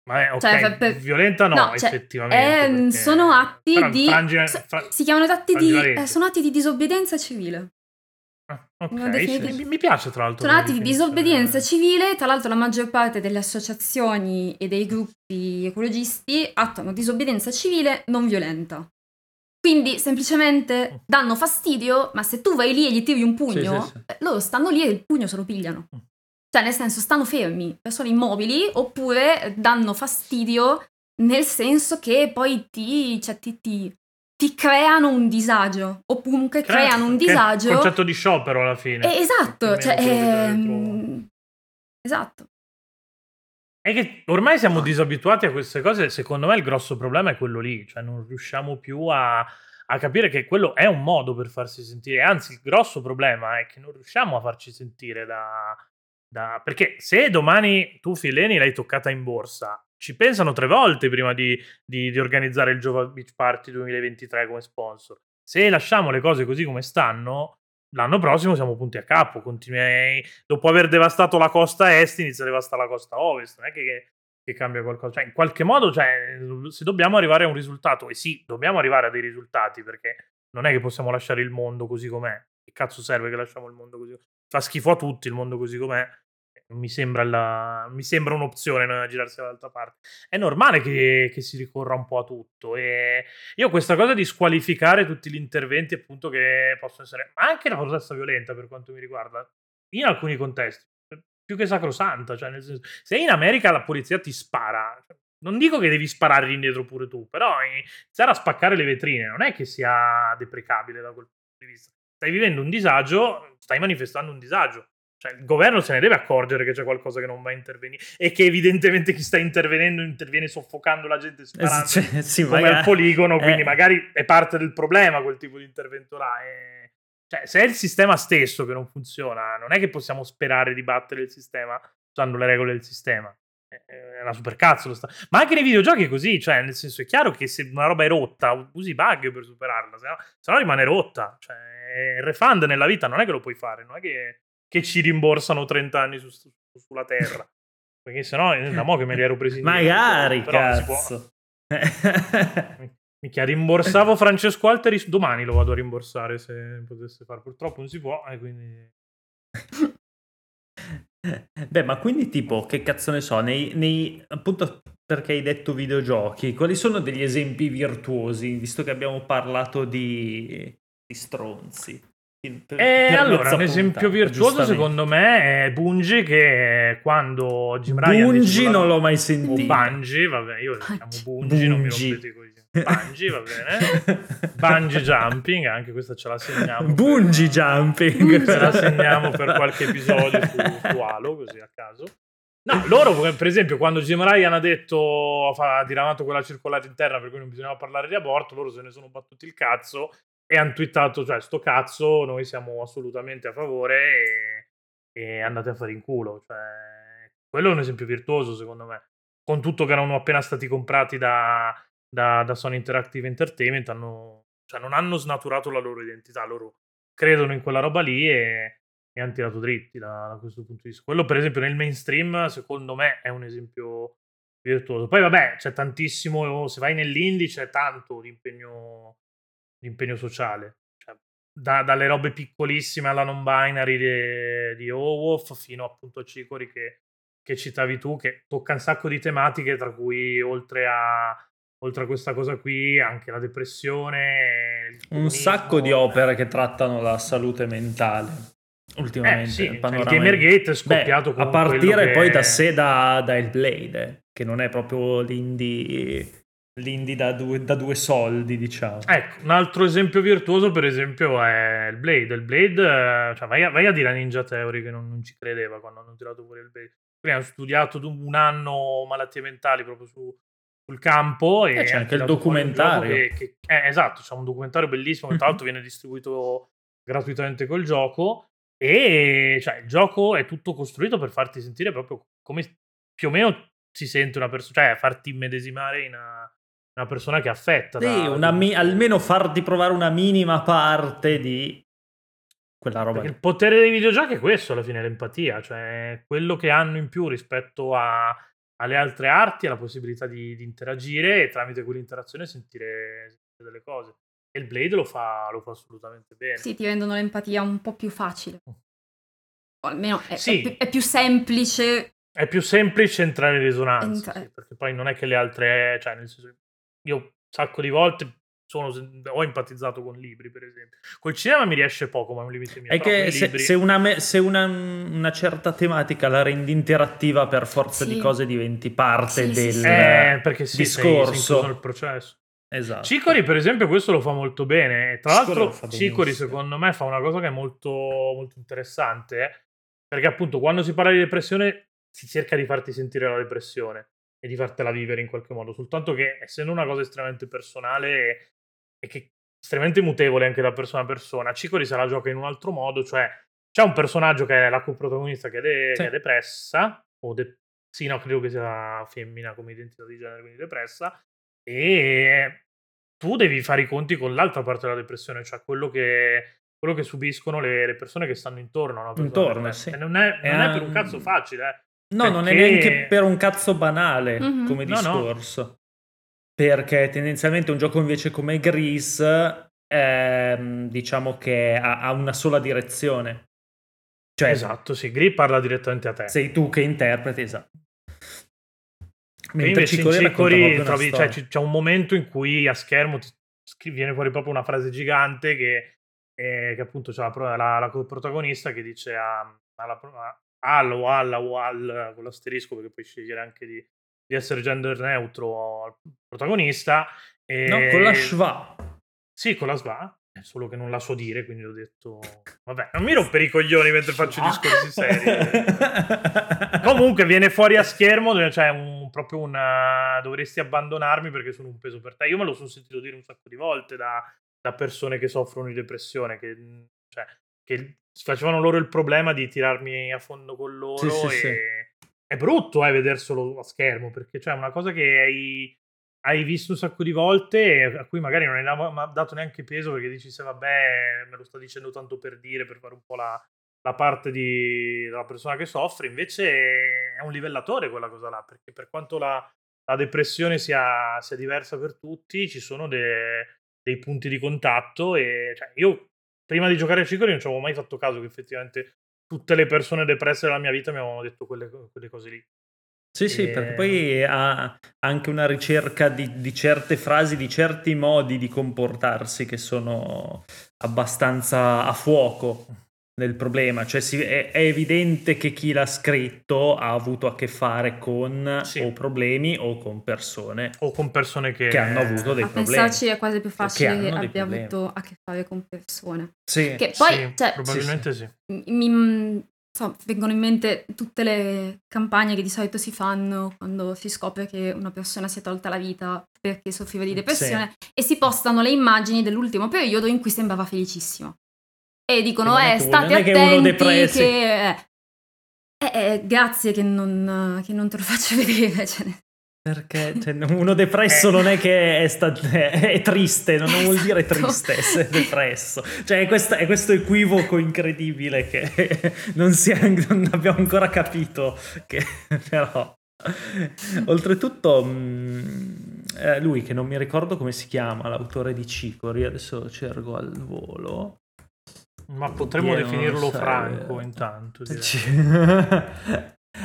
Ma è okay, cioè, per... violenta no, no cioè, effettivamente. È, sono atti di... Frangi, fra... Si chiamano atti di... Eh, sono atti di disobbedienza civile. Ah, ok, sì, mi piace tra l'altro. Sono atti di disobbedienza civile, tra l'altro la maggior parte delle associazioni e dei gruppi ecologisti attuano disobbedienza civile non violenta. Quindi semplicemente mm. danno fastidio, ma se tu vai lì e gli tiri un pugno, sì, sì. Eh, loro stanno lì e il pugno se lo pigliano. Mm. Cioè, nel senso, stanno fermi, sono immobili, oppure danno fastidio nel senso che poi ti, cioè, ti, ti ti creano un disagio o comunque Cre- creano un disagio. È concetto di sciopero alla fine. Eh, esatto, cioè, ehm... esatto. È che ormai siamo disabituati a queste cose, secondo me il grosso problema è quello lì, cioè non riusciamo più a, a capire che quello è un modo per farsi sentire, anzi il grosso problema è che non riusciamo a farci sentire da... da... Perché se domani tu Fileni l'hai toccata in borsa ci pensano tre volte prima di, di, di organizzare il Jova Beach Party 2023 come sponsor. Se lasciamo le cose così come stanno, l'anno prossimo siamo punti a capo. Continui... Dopo aver devastato la costa est, inizia a devastare la costa ovest. Non è che, che cambia qualcosa. Cioè, in qualche modo, cioè, se dobbiamo arrivare a un risultato, e sì, dobbiamo arrivare a dei risultati perché non è che possiamo lasciare il mondo così com'è. Che cazzo serve che lasciamo il mondo così? Fa schifo a tutti il mondo così com'è mi sembra, la, mi sembra un'opzione non girarsi dall'altra parte. È normale che, che, si ricorra un po' a tutto. E io questa cosa di squalificare tutti gli interventi, appunto, che possono essere, ma anche la protesta violenta per quanto mi riguarda, in alcuni contesti, più che sacrosanta. Cioè, nel senso, se in America la polizia ti spara, non dico che devi sparare indietro pure tu, però iniziare a spaccare le vetrine non è che sia deprecabile da quel punto di vista. Stai vivendo un disagio, stai manifestando un disagio. Cioè, il governo se ne deve accorgere che c'è qualcosa che non va a intervenire e che evidentemente chi sta intervenendo interviene soffocando la gente sparando cioè, sì, come magari, al poligono, quindi eh. magari è parte del problema quel tipo di intervento là. E... Cioè, se è il sistema stesso che non funziona, non è che possiamo sperare di battere il sistema usando le regole del sistema è una supercazzo. Sta... Ma anche nei videogiochi è così, cioè, nel senso è chiaro che se una roba è rotta, usi bug per superarla, se no, se no rimane rotta. Cioè, il refund nella vita non è che lo puoi fare, non è che, che ci rimborsano 30 anni su, su, sulla Terra. Perché se no, da mo' che me li ero presi in Magari, però cazzo. Mica rimborsavo Francesco Alteri, domani lo vado a rimborsare se potesse fare. Purtroppo non si può, e quindi... Beh, ma quindi tipo, che cazzo ne so, nei, nei, appunto perché hai detto videogiochi, quali sono degli esempi virtuosi, visto che abbiamo parlato di, di stronzi? Per, e per allora, un esempio virtuoso secondo me è Bungie che quando Jim Ryan Bungie non l'ho mai sentito. O Bungie, vabbè, io lo chiamo Bungie, Bungie. non mi rompete così. Bungie, va bene. Bungee jumping, anche questa ce la segniamo. Bungie per... jumping. Ce la segniamo per qualche episodio su, su Halo, così a caso. No, loro, per esempio, quando Jim Ryan ha detto, ha diramato quella circolare interna per cui non bisognava parlare di aborto, loro se ne sono battuti il cazzo e hanno twittato, cioè, sto cazzo, noi siamo assolutamente a favore e, e andate a fare in culo. Cioè, quello è un esempio virtuoso, secondo me. Con tutto che erano appena stati comprati da, da, da Sony Interactive Entertainment, hanno, cioè, non hanno snaturato la loro identità, loro credono in quella roba lì e, e hanno tirato dritti da, da, questo punto di vista. Quello, per esempio, nel mainstream, secondo me, è un esempio virtuoso. Poi, vabbè, c'è tantissimo, se vai nell'indie c'è tanto l'impegno l'impegno sociale. Cioè, da, dalle robe piccolissime alla non binary di, di Owolf fino appunto a Cicori che, che citavi tu, che tocca un sacco di tematiche, tra cui oltre a, oltre a questa cosa qui, anche la depressione. Un sacco di opere che trattano la salute mentale. Ultimamente, eh, sì, cioè il Gamergate è scoppiato Beh, a partire poi da sé da, da Hellblade, che non è proprio l'indie l'indie da due, da due, soldi, diciamo. Ecco, un altro esempio virtuoso, per esempio, è il Blade. Il Blade, eh, cioè, vai, a, vai a dire a Ninja Theory che non, non, ci credeva quando hanno tirato fuori il Blade. Quindi hanno studiato un anno malattie mentali proprio su, sul campo. E, e c'è anche il documentario. Che, che, eh, esatto, c'è un documentario bellissimo che tra l'altro viene distribuito gratuitamente col gioco. E cioè, il gioco è tutto costruito per farti sentire proprio come più o meno si sente una persona, cioè farti immedesimare in una, una persona che è affetta. Sì, da... mi- almeno farti provare una minima parte di quella roba. Perché il potere dei videogiochi è questo alla fine, l'empatia, cioè quello che hanno in più rispetto a, alle altre arti, è la possibilità di, di, interagire e tramite quell'interazione sentire, sentire delle cose. E il Blade lo fa, lo fa, assolutamente bene. Sì, ti rendono l'empatia un po' più facile. Mm. O almeno è, sì. è, più, è più semplice è più semplice entrare in risonanza, Entra- sì, perché poi non è che le altre, cioè nel senso, io un sacco di volte sono, ho empatizzato con libri, per esempio. Col cinema mi riesce poco, ma è un limite mio. È che se, libri... se, una, se una, una, certa tematica la rendi interattiva, per forza sì. di cose diventi parte sì, del sì, eh, perché sì, discorso. Sei, sei processo. Esatto. Cicori, per esempio, questo lo fa molto bene. Tra Cicori l'altro, Cicori, secondo me, fa una cosa che è molto, molto interessante. Eh? Perché, appunto, quando si parla di depressione, si cerca di farti sentire la depressione e di fartela vivere in qualche modo. Soltanto che, essendo una cosa estremamente personale e che estremamente mutevole anche da persona a persona, Cicori se la gioca in un altro modo, cioè c'è un personaggio che è la coprotagonista che è, de- sì. che è depressa, o de- sì, no, credo che sia femmina come identità di genere, quindi depressa, e tu devi fare i conti con l'altra parte della depressione, cioè quello che, quello che subiscono le, le, persone che stanno intorno. Intorno, sì. E non è, non è, per un cazzo facile, eh. No, perché... non è neanche per un cazzo banale mm-hmm. come discorso. No, no. Perché tendenzialmente un gioco invece come Gris, ehm, diciamo che ha, ha, una sola direzione. Cioè, esatto, sì, Gri parla direttamente a te. Sei tu che interpreti, esatto. Mentre invece Cicori in Cicori trovi, cioè, c'è un momento in cui a schermo ti viene fuori proprio una frase gigante che, eh, che appunto c'è la, la, la protagonista che dice a, alla, al o alla o al con l'asterisco perché puoi scegliere anche di, di essere gender neutro al protagonista. E... No, con la schwa. Sì, con la schwa solo che non la so dire, quindi ho detto, vabbè, non mi rompere i coglioni mentre faccio ah. discorsi seri. Comunque viene fuori a schermo, cioè un, proprio una... dovresti abbandonarmi perché sono un peso per te. Io me lo sono sentito dire un sacco di volte da, da persone che soffrono di depressione, che, cioè, che facevano loro il problema di tirarmi a fondo con loro sì, sì, e... Sì. È brutto eh, vederselo a schermo perché cioè, è una cosa che hai hai visto un sacco di volte a cui magari non hai dato neanche peso perché dici se vabbè me lo sto dicendo tanto per dire, per fare un po' la, la parte di, della persona che soffre, invece è un livellatore quella cosa là, perché per quanto la, la depressione sia, sia, diversa per tutti, ci sono de, dei punti di contatto e cioè, io prima di giocare a Cicoli non ci avevo mai fatto caso che effettivamente tutte le persone depresse della mia vita mi avevano detto quelle, quelle cose lì. Sì, sì, perché poi ha anche una ricerca di, di, certe frasi, di certi modi di comportarsi che sono abbastanza a fuoco nel problema. Cioè si, è, è, evidente che chi l'ha scritto ha avuto a che fare con sì. o problemi o con persone. O con persone che, che hanno avuto dei a problemi. pensarci è quasi più facile che, che abbia avuto a che fare con persone. Sì, che poi, sì cioè, probabilmente sì. Mi, insomma, vengono in mente tutte le campagne che di solito si fanno quando si scopre che una persona si è tolta la vita perché soffriva di mm, depressione sì. e si postano le immagini dell'ultimo periodo in cui sembrava felicissimo. E dicono, eh, state attenti che... che eh, eh, grazie che non, che non, te lo faccio vedere. Cioè, perché cioè, uno depresso non è che è, sta- è triste, non vuol dire esatto. triste essere depresso. Cioè è, questa, è questo equivoco incredibile che non, si non abbiamo ancora capito. Che, però, oltretutto, mh, eh, lui che non mi ricordo come si chiama, l'autore di Cicori, adesso cerco al volo. Ma potremmo definirlo Franco intanto.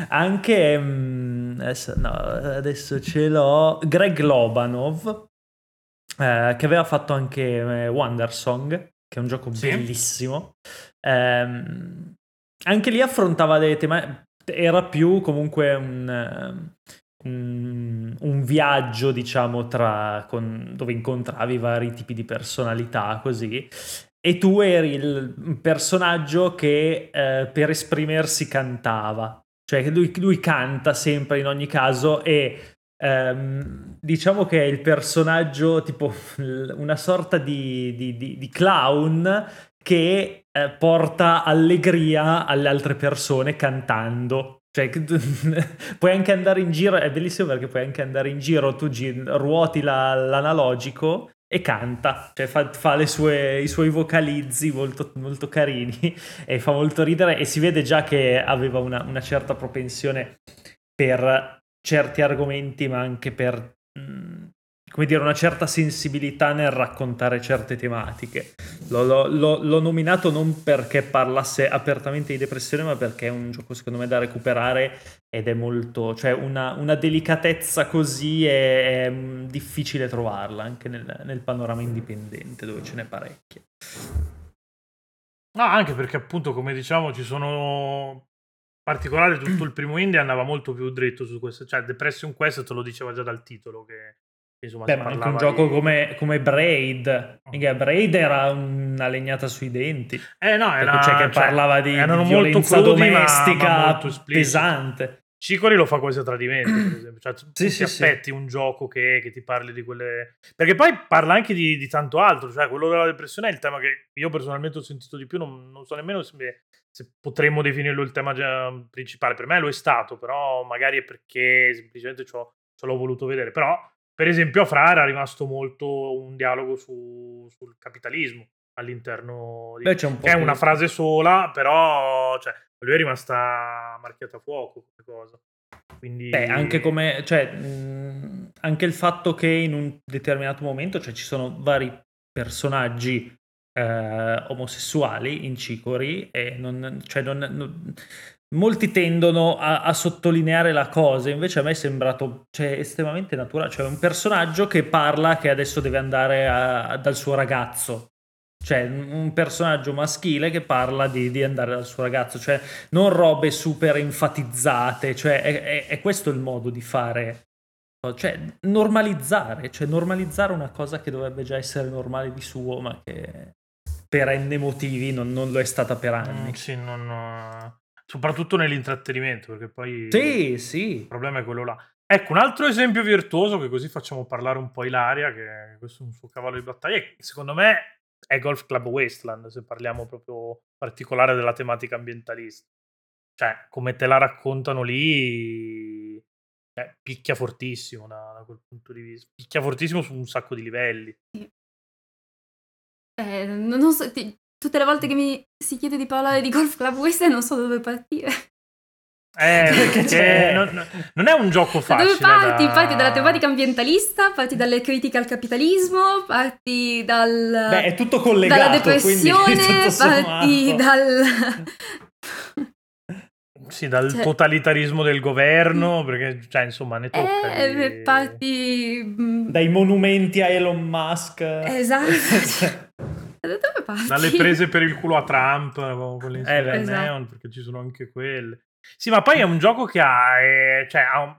Anche mm, adesso, no, adesso ce l'ho Greg Lobanov eh, che aveva fatto anche eh, Wonder Song, che è un gioco sì. bellissimo. Eh, anche lì affrontava dei temi era più comunque un, un, un viaggio, diciamo, tra, con, dove incontravi vari tipi di personalità, così. E tu eri il personaggio che eh, per esprimersi cantava. Cioè lui, lui canta sempre in ogni caso e Um, diciamo che è il personaggio tipo una sorta di, di, di, di clown che eh, porta allegria alle altre persone cantando. Cioè, puoi anche andare in giro, è bellissimo perché puoi anche andare in giro, tu ruoti la, l'analogico e canta, cioè fa, fa sue, i suoi vocalizzi molto, molto, carini e fa molto ridere. E si vede già che aveva una, una certa propensione per certi argomenti ma anche per mh, mm, come dire, una certa sensibilità nel raccontare certe tematiche. L'ho, l'ho, l'ho, nominato non perché parlasse apertamente di depressione, ma perché è un gioco secondo me da recuperare ed è molto, cioè una, una delicatezza così è, è, difficile trovarla anche nel, nel panorama indipendente dove ce n'è parecchie. No, anche perché appunto, come diciamo, ci sono in particolare tutto il primo indie andava molto più dritto su questo, cioè Depression Quest te lo diceva già dal titolo che Beh, ma anche un gioco di... come, come, Braid. Mica, Braid era una legnata sui denti. Eh no, era, cioè che cioè, parlava di, di violenza crudi, domestica ma, ma pesante. Cicori lo fa quasi a tradimento, per esempio. Cioè, sì, sì, aspetti sì. un gioco che, che, ti parli di quelle... Perché poi parla anche di, di, tanto altro, cioè quello della depressione è il tema che io personalmente ho sentito di più, non, non so nemmeno se, se, potremmo definirlo il tema principale. Per me lo è stato, però magari è perché semplicemente ce l'ho voluto vedere. Però per esempio a Fra era rimasto molto un dialogo su, sul capitalismo all'interno di... Beh, c'è un po che è una frase sola, però cioè, lui è rimasta marchiata a fuoco come cosa. Quindi... Beh, anche come, cioè, mh, anche il fatto che in un determinato momento cioè, ci sono vari personaggi eh, omosessuali incicori e non, cioè non, non, molti tendono a, a, sottolineare la cosa, invece a me è sembrato cioè, estremamente naturale, cioè un personaggio che parla che adesso deve andare a, a, dal suo ragazzo. Cioè, un personaggio maschile che parla di, di, andare dal suo ragazzo, cioè non robe super enfatizzate, cioè è, è, è questo il modo di fare cioè normalizzare, cioè normalizzare una cosa che dovrebbe già essere normale di suo, ma che per n motivi non, non lo è stata per anni. Mm, sì, non, soprattutto nell'intrattenimento, perché poi sì, sì. il problema è quello là. Ecco, un altro esempio virtuoso, che così facciamo parlare un po' Ilaria, che questo è un suo cavallo di battaglia, secondo me è Golf Club Wasteland, se parliamo proprio particolare della tematica ambientalista. Cioè, come te la raccontano lì, eh, picchia fortissimo da, da, quel punto di vista. Picchia fortissimo su un sacco di livelli. Eh, non so, ti, tutte le volte che mi si chiede di parlare di Golf Club Western non so dove partire. Eh, perché non, non, è un gioco facile. Da dove parti? Da... Parti dalla tematica ambientalista, parti dalle critiche al capitalismo, parti dal... Beh, è tutto collegato. Dalla depressione, parti dal... Sì, dal cioè, totalitarismo del governo, perché, cioè, insomma, ne tocca. Eh, di... parti... Mm, Dai monumenti a Elon Musk. Esatto. Dove parti? Dalle prese per il culo a Trump, con le eh, esatto. Neon, perché ci sono anche quelle. Sì, ma poi è un gioco che ha, eh, cioè, ha un,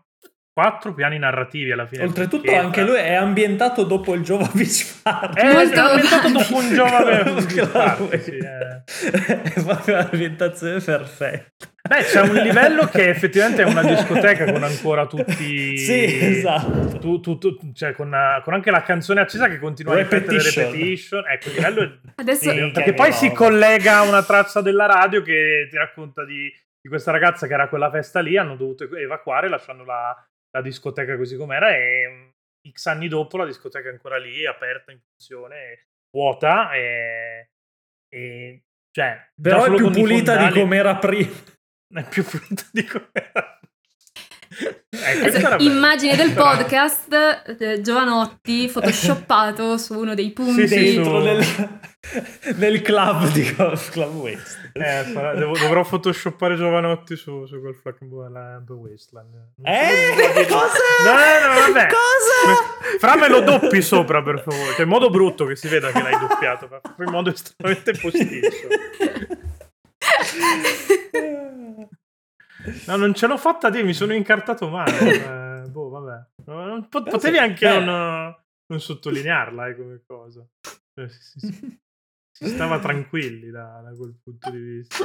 quattro piani narrativi alla fine. Oltretutto anche lui è ambientato dopo il Jovovich Party. È, Molto... è ambientato dopo un Jovovich Party, sì, è... è proprio l'ambientazione perfetta. Beh, c'è un livello che effettivamente è una discoteca con ancora tutti... Sì, esatto. Tu, tu, tu, cioè con, con, anche la canzone accesa che continua repetition. a ripetere repetition. Ecco, il livello è... Adesso... Sì, perché poi si collega a una traccia della radio che ti racconta di, di questa ragazza che era a quella festa lì, hanno dovuto evacuare lasciando la, la discoteca così com'era e mm, x anni dopo la discoteca è ancora lì, aperta, in funzione, vuota e... e cioè, Però è più pulita fondali, di com'era prima. È più pulita di com'era Eh, immagine del podcast eh, Giovanotti photoshoppato su uno dei punti. sì, sì, dentro nel, nel, club di Golf Club Waste. Eh, devo, dovrò photoshoppare Giovanotti su, su Golf Club Wasteland. Eh? cosa? no no no vabbè. Cosa? fra me lo doppi sopra per favore. Cioè in modo brutto che si veda che l'hai doppiato in modo estremamente posticcio No, non ce l'ho fatta te, mi sono incartato male. eh, boh, vabbè. Potevi anche non, non, sottolinearla eh, come cosa. Cioè, si, si, si, stava tranquilli da, da, quel punto di vista.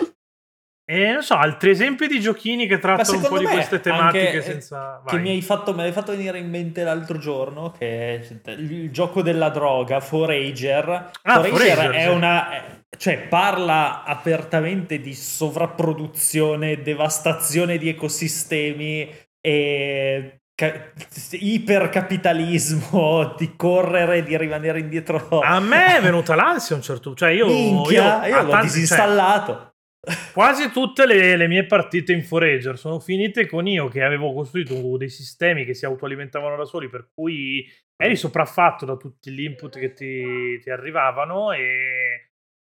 E non so, altri esempi di giochini che trattano un po' di queste tematiche senza... Vai. Che mi hai fatto, me l'hai fatto venire in mente l'altro giorno, che è il gioco della droga, Forager. Ah, Forager, Forager è sì. una cioè parla apertamente di sovrapproduzione, devastazione di ecosistemi e ca- ipercapitalismo, di correre, di rimanere indietro. A me è venuta l'ansia un certo punto, cioè io, Minchia, io, io l'ho tanti, disinstallato. Cioè, quasi tutte le, le, mie partite in Forager sono finite con io che avevo costruito dei sistemi che si autoalimentavano da soli, per cui eri sopraffatto da tutti gli input che ti, ti arrivavano e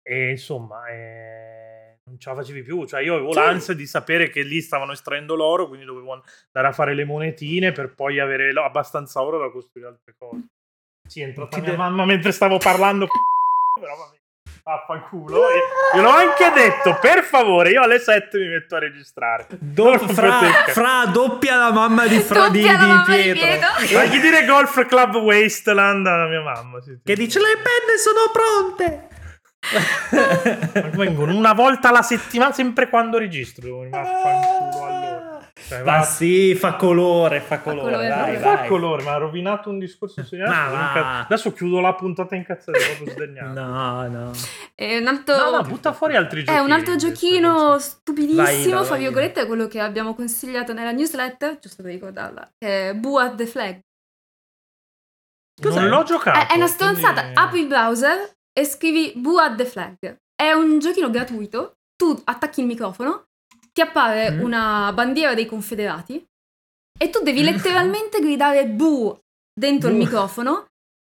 e insomma, eh, non ce la facevi più. Cioè, io avevo sì. l'ansia di sapere che lì stavano estraendo l'oro, quindi dovevo andare a fare le monetine per poi avere abbastanza oro da costruire altre cose. Sì, è entrata mia de- mamma mentre stavo parlando. Però vabbè. Vaffanculo. Io l'ho anche detto, per favore, io alle 7 mi metto a registrare. Do- fra, fra, doppia la mamma di, fra, di, di, di Pietro. Pietro. Fagli dire Golf Club Wasteland alla mia mamma. Sì, che dice le penne sono pronte. Vengono una volta alla settimana, sempre quando registro. Vaffanculo allora. Cioè, ma sì, fa colore, fa colore. Fa colore, dai, fa colore ma ha rovinato un discorso segnato. Adesso chiudo la puntata in cazzata proprio sdegnato. No, no. È un altro... No, no, butta fuori altri giochi. È un altro giochino stupidissimo, fra virgolette, è quello che abbiamo consigliato nella newsletter, giusto per ricordarla, che è Boo at the Flag. Cos'è? Non l'ho giocato. È, è una stronzata. Quindi... Apri il browser, e scrivi Boo at the Flag. È un giochino gratuito, tu attacchi il microfono, ti appare mm. una bandiera dei confederati e tu devi letteralmente gridare Boo dentro Boo. il microfono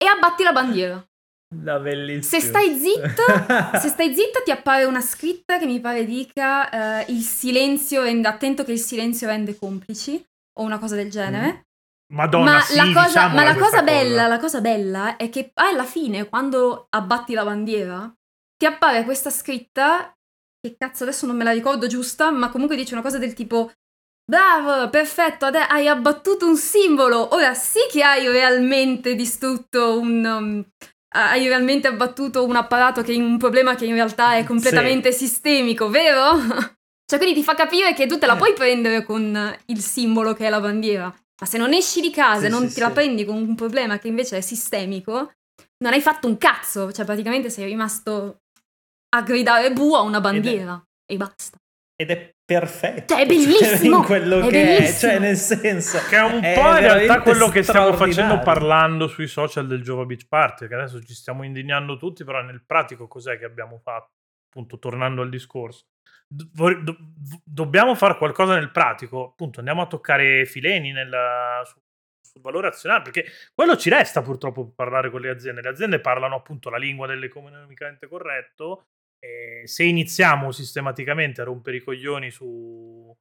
e abbatti la bandiera. Da bellissimo. Se stai zitto, se stai zitto ti appare una scritta che mi pare dica uh, il silenzio rende, attento che il silenzio rende complici o una cosa del genere. Mm. Madonna, ma sì, la cosa, diciamo ma la cosa cosa. bella, la cosa bella è che alla fine, quando abbatti la bandiera, ti appare questa scritta, che cazzo adesso non me la ricordo giusta, ma comunque dice una cosa del tipo Bravo, perfetto, ade- hai abbattuto un simbolo, ora sì che hai realmente distrutto un... Um, hai realmente abbattuto un apparato che è un problema che in realtà è completamente sì. sistemico, vero? cioè quindi ti fa capire che tu te la puoi prendere con il simbolo che è la bandiera, ma se non esci di casa sì, e non sì, ti la prendi con un problema che invece è sistemico, non hai fatto un cazzo, cioè praticamente sei rimasto a gridare bu a una bandiera e basta. Ed è perfetto. Cioè, è bellissimo. in quello è che bellissimo. è, cioè nel senso che è un è po' in realtà quello che stiamo facendo parlando sui social del Jova Beach Party, che adesso ci stiamo indignando tutti, però nel pratico cos'è che abbiamo fatto? Appunto, tornando al discorso. Do- do- dobbiamo fare qualcosa nel pratico, appunto, andiamo a toccare fileni nel, su, sul valore azionale, perché quello ci resta purtroppo parlare con le aziende. Le aziende parlano appunto la lingua dell'economicamente corretto, e se iniziamo sistematicamente a rompere i coglioni su,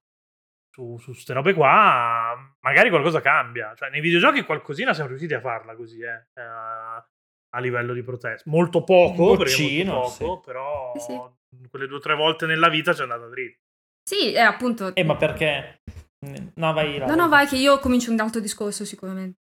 su, su queste robe qua, magari qualcosa cambia. Cioè, nei videogiochi qualcosina siamo riusciti a farla così, eh, a, a livello di protesta. Molto poco, boccino, molto poco, sì. però Sì. Quelle due o tre volte nella vita ci è andata dritta. Sì, è appunto... Eh, ma perché? No, vai là. No, no, vai che io comincio un altro discorso sicuramente.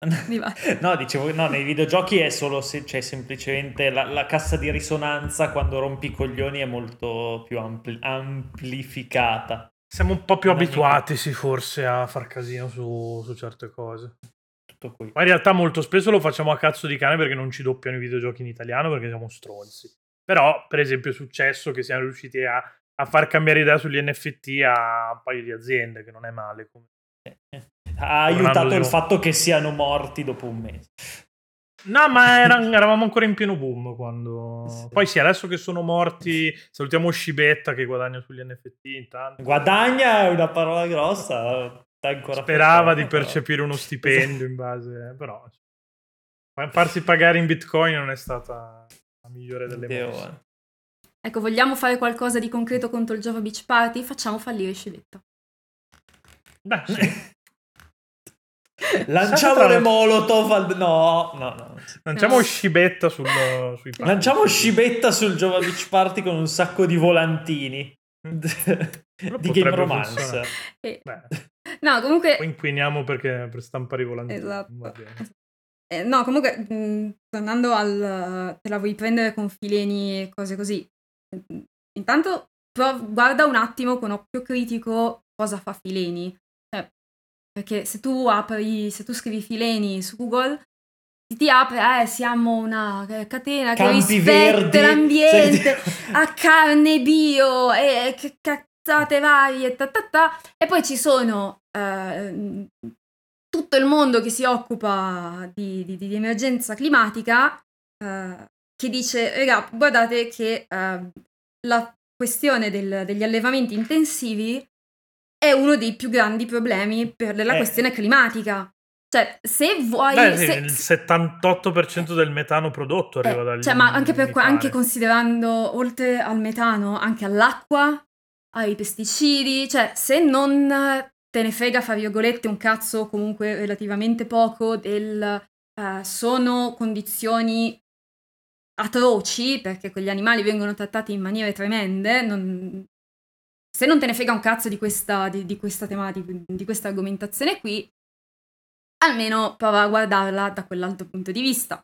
No, dicevo, no, nei videogiochi è solo se c'è semplicemente la, la cassa di risonanza quando rompi i coglioni è molto più ampli- amplificata. Siamo un po' più Non abituati, sì, forse a far casino su, su certe cose. Tutto qui. Ma in realtà molto spesso lo facciamo a cazzo di cane perché non ci doppiano i videogiochi in italiano perché siamo stronzi. Però, per esempio, è successo che siamo riusciti a, a far cambiare idea sugli NFT a un paio di aziende, che non è male. Ha aiutato il fatto che siano morti dopo un mese. No, ma eran- eravamo ancora in pieno boom quando... Sì. Poi sì, adesso che sono morti, salutiamo Scibetta che guadagna sugli NFT intanto. Guadagna è una parola grossa. Sperava di percepire uno stipendio in base... Però... fa- Farsi pagare in bitcoin non è stata la migliore delle Dio, mosse. eh. Ecco, vogliamo fare qualcosa di concreto contro il Java Beach Party? Facciamo fallire Scivetta. Beh, sì. Lanciamo le molotov al... No, no, no. Lanciamo No. scibetta sul, sui pali. Lanciamo scibetta sul Jova Beach Party con un sacco di volantini. di potrebbe Game Romance. E- Beh, No, comunque... poi inquiniamo perché per stampare i volantini. Esatto. Eh, no, comunque, mh, tornando al... te la vuoi prendere con fileni e cose così. Mm, Intanto, prov- guarda un attimo con occhio critico cosa fa fileni. Cioè, perché se tu apri, se tu scrivi fileni su Google, ti, ti apre, eh, siamo una eh, catena che Campi rispetta verdi. l'ambiente, Senti- a carne bio e che cazzate varie, ta ta ta. E poi ci sono eh, tutto il mondo che si occupa di, di- di emergenza climatica eh, che dice, raga, guardate che eh, la questione del- degli allevamenti intensivi è uno dei più grandi problemi per la Eh. questione climatica. Cioè, se vuoi... Beh, se- il 78% del metano prodotto arriva eh, dagli cioè, ma anche, per anche considerando, oltre al metano, anche all'acqua, ai pesticidi, cioè, se non te ne frega, fra virgolette, un cazzo, comunque relativamente poco, del... eh, sono condizioni atroci, perché quegli animali vengono trattati in maniere tremende, non- se non te ne frega un cazzo di questa, di, di questa tematica, di questa argomentazione qui, almeno prova a guardarla da quell'altro punto di vista.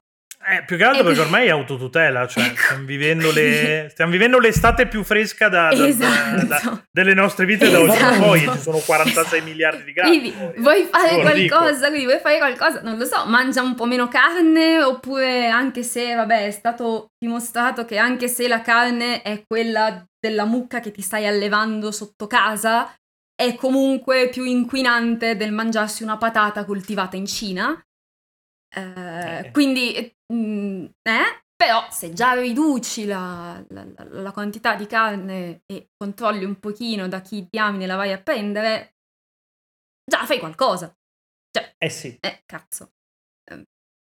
Eh, più che altro E- perché ormai è autotutela, cioè Ecco. stiamo, vivendo le- stiamo vivendo l'estate più fresca da- da- Esatto. da- delle nostre vite da oggi in Esatto. poi, ci sono 46 miliardi di gradi. Quindi poi. vuoi fare dico. qualcosa, quindi vuoi fare qualcosa, non lo so, mangia un po' meno carne oppure anche se, vabbè, è stato dimostrato che anche se la carne è quella della mucca che ti stai allevando sotto casa, è comunque più inquinante del mangiarsi una patata coltivata in Cina. Eh, Eh. Quindi, eh, mm, eh, però se già riduci la, la- la- la quantità di carne e controlli un pochino da chi diamine la vai a prendere, già fai qualcosa. Eh sì. Eh, cazzo. Ehm,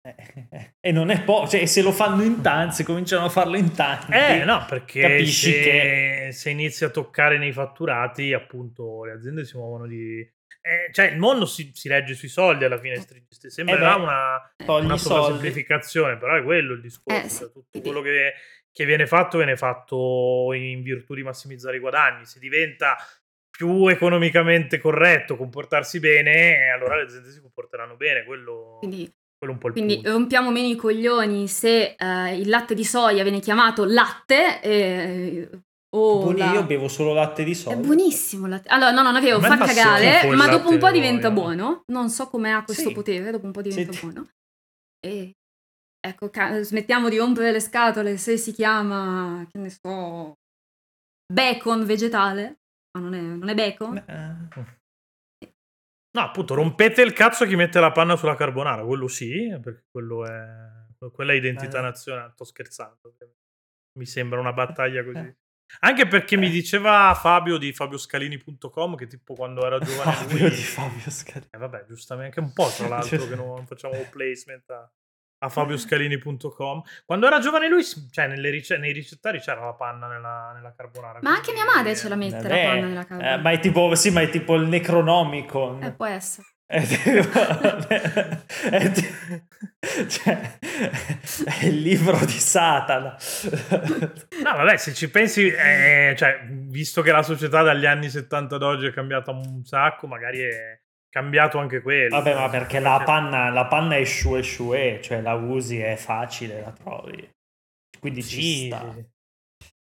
Eh, e non è poco, cioè se lo fanno in tanti, se cominciano a farlo in tanti. Eh no, perché capisci se, che se inizi a toccare nei fatturati, appunto, le aziende si muovono di... Eh, cioè il mondo si, si regge sui soldi alla fine, sembrerà Eh beh, una, una semplificazione, però è quello il discorso. Eh, sì. cioè, tutto quello che, che viene fatto viene fatto in virtù di massimizzare i guadagni. Se diventa più economicamente corretto comportarsi bene, allora le aziende si comporteranno bene. Quello, Quindi, quello è un po' il quindi punto. rompiamo meno i coglioni se eh, il latte di soia viene chiamato latte eh, o Buoni- io bevo solo latte di È soia. buonissimo il latte. Allora, no, non avevo, fa cagare, ma dopo un po' di diventa soia. buono. Non so come ha questo Sì. potere, dopo un po' diventa Sì. buono. E ecco, ca- smettiamo di rompere le scatole se si chiama, che ne so, bacon vegetale. Ma non è, non è bacon? Eh, No, appunto, rompete il cazzo chi mette la panna sulla carbonara, quello sì, perché quello è... quella è identità Eh. nazionale, sto scherzando. Mi sembra una battaglia così. Eh. Anche perché mi Eh. diceva Fabio di fabioscalini.com che tipo quando era giovane Fabio lui... di Fabio Scalini. Eh, vabbè, giustamente, anche un po' tra l'altro che non facciamo placement a, a fabioscalini.com. Quando era giovane lui, cioè nelle rice- nei ricettari c'era la panna nella, nella carbonara. Ma anche mia madre ce la mette la Vabbè, panna nella eh, carbonara. ma è tipo, sì, ma è tipo il Necronomicon. Eh, può essere. È tipo- è ti- cioè, è il libro di Satana. No, vabbè, se ci pensi, eh, cioè, visto che la società dagli anni 70 ad oggi è cambiata un sacco, magari è cambiato anche quello. Vabbè, ma perché la panna, la panna è shue shue, cioè la usi, è facile, la trovi. Quindi ci Sì, sta. sì, sì.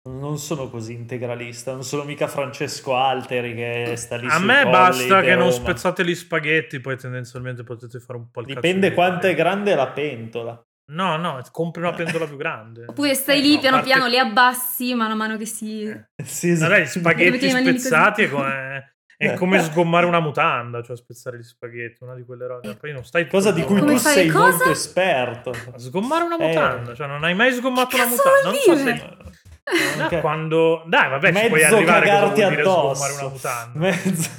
Non sono così integralista, non sono mica Francesco Alteri che sta lì A me basta che non spezzate gli spaghetti, poi tendenzialmente potete fare un po' il Dipende di- quanto è grande la pentola. No, no, compri una pentola più grande. Oppure stai Eh, lì no, piano parte- piano, li abbassi mano a mano che si... Eh. Sì, sì. Vabbè, gli spaghetti spezzati è come, è come sgommare una mutanda, cioè spezzare gli spaghetti, una di quelle robe. Poi non stai Cosa di cui tu sei cosa? molto esperto. Sgommare una Eh. mutanda, cioè non hai mai sgommato Che una mutanda. Non so se Eh, Da quando dai, vabbè, ci puoi Mezzo arrivare cosa cagarti vuol dire addosso. sgommare una mutanda. Mezzo...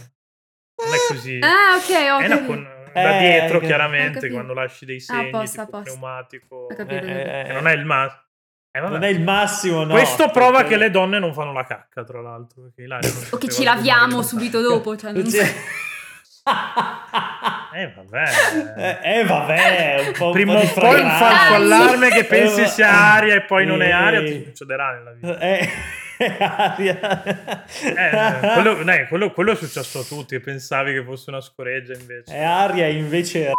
Non è così. Ah, ok, ho una capito. con- da Eh, dietro, ho chiaramente, quando lasci dei segni, posto, a tipo posto. pneumatico. Ho capito. Eh, Che non è il massimo. Eh, non è il massimo, no. Questo prova perché- che le donne non fanno la cacca, tra l'altro. O che ci laviamo subito dopo. Cioè, non. Cioè- Eh, vabbè. Eh, eh, vabbè, un po', Prima o poi un falso allarme che pensi Eh, sia aria e poi non è eh, aria, ti succederà nella vita. Eh, aria. Eh, quello, dai, quello- quello è successo a tutti, e pensavi che fosse una scoreggia invece. È aria invece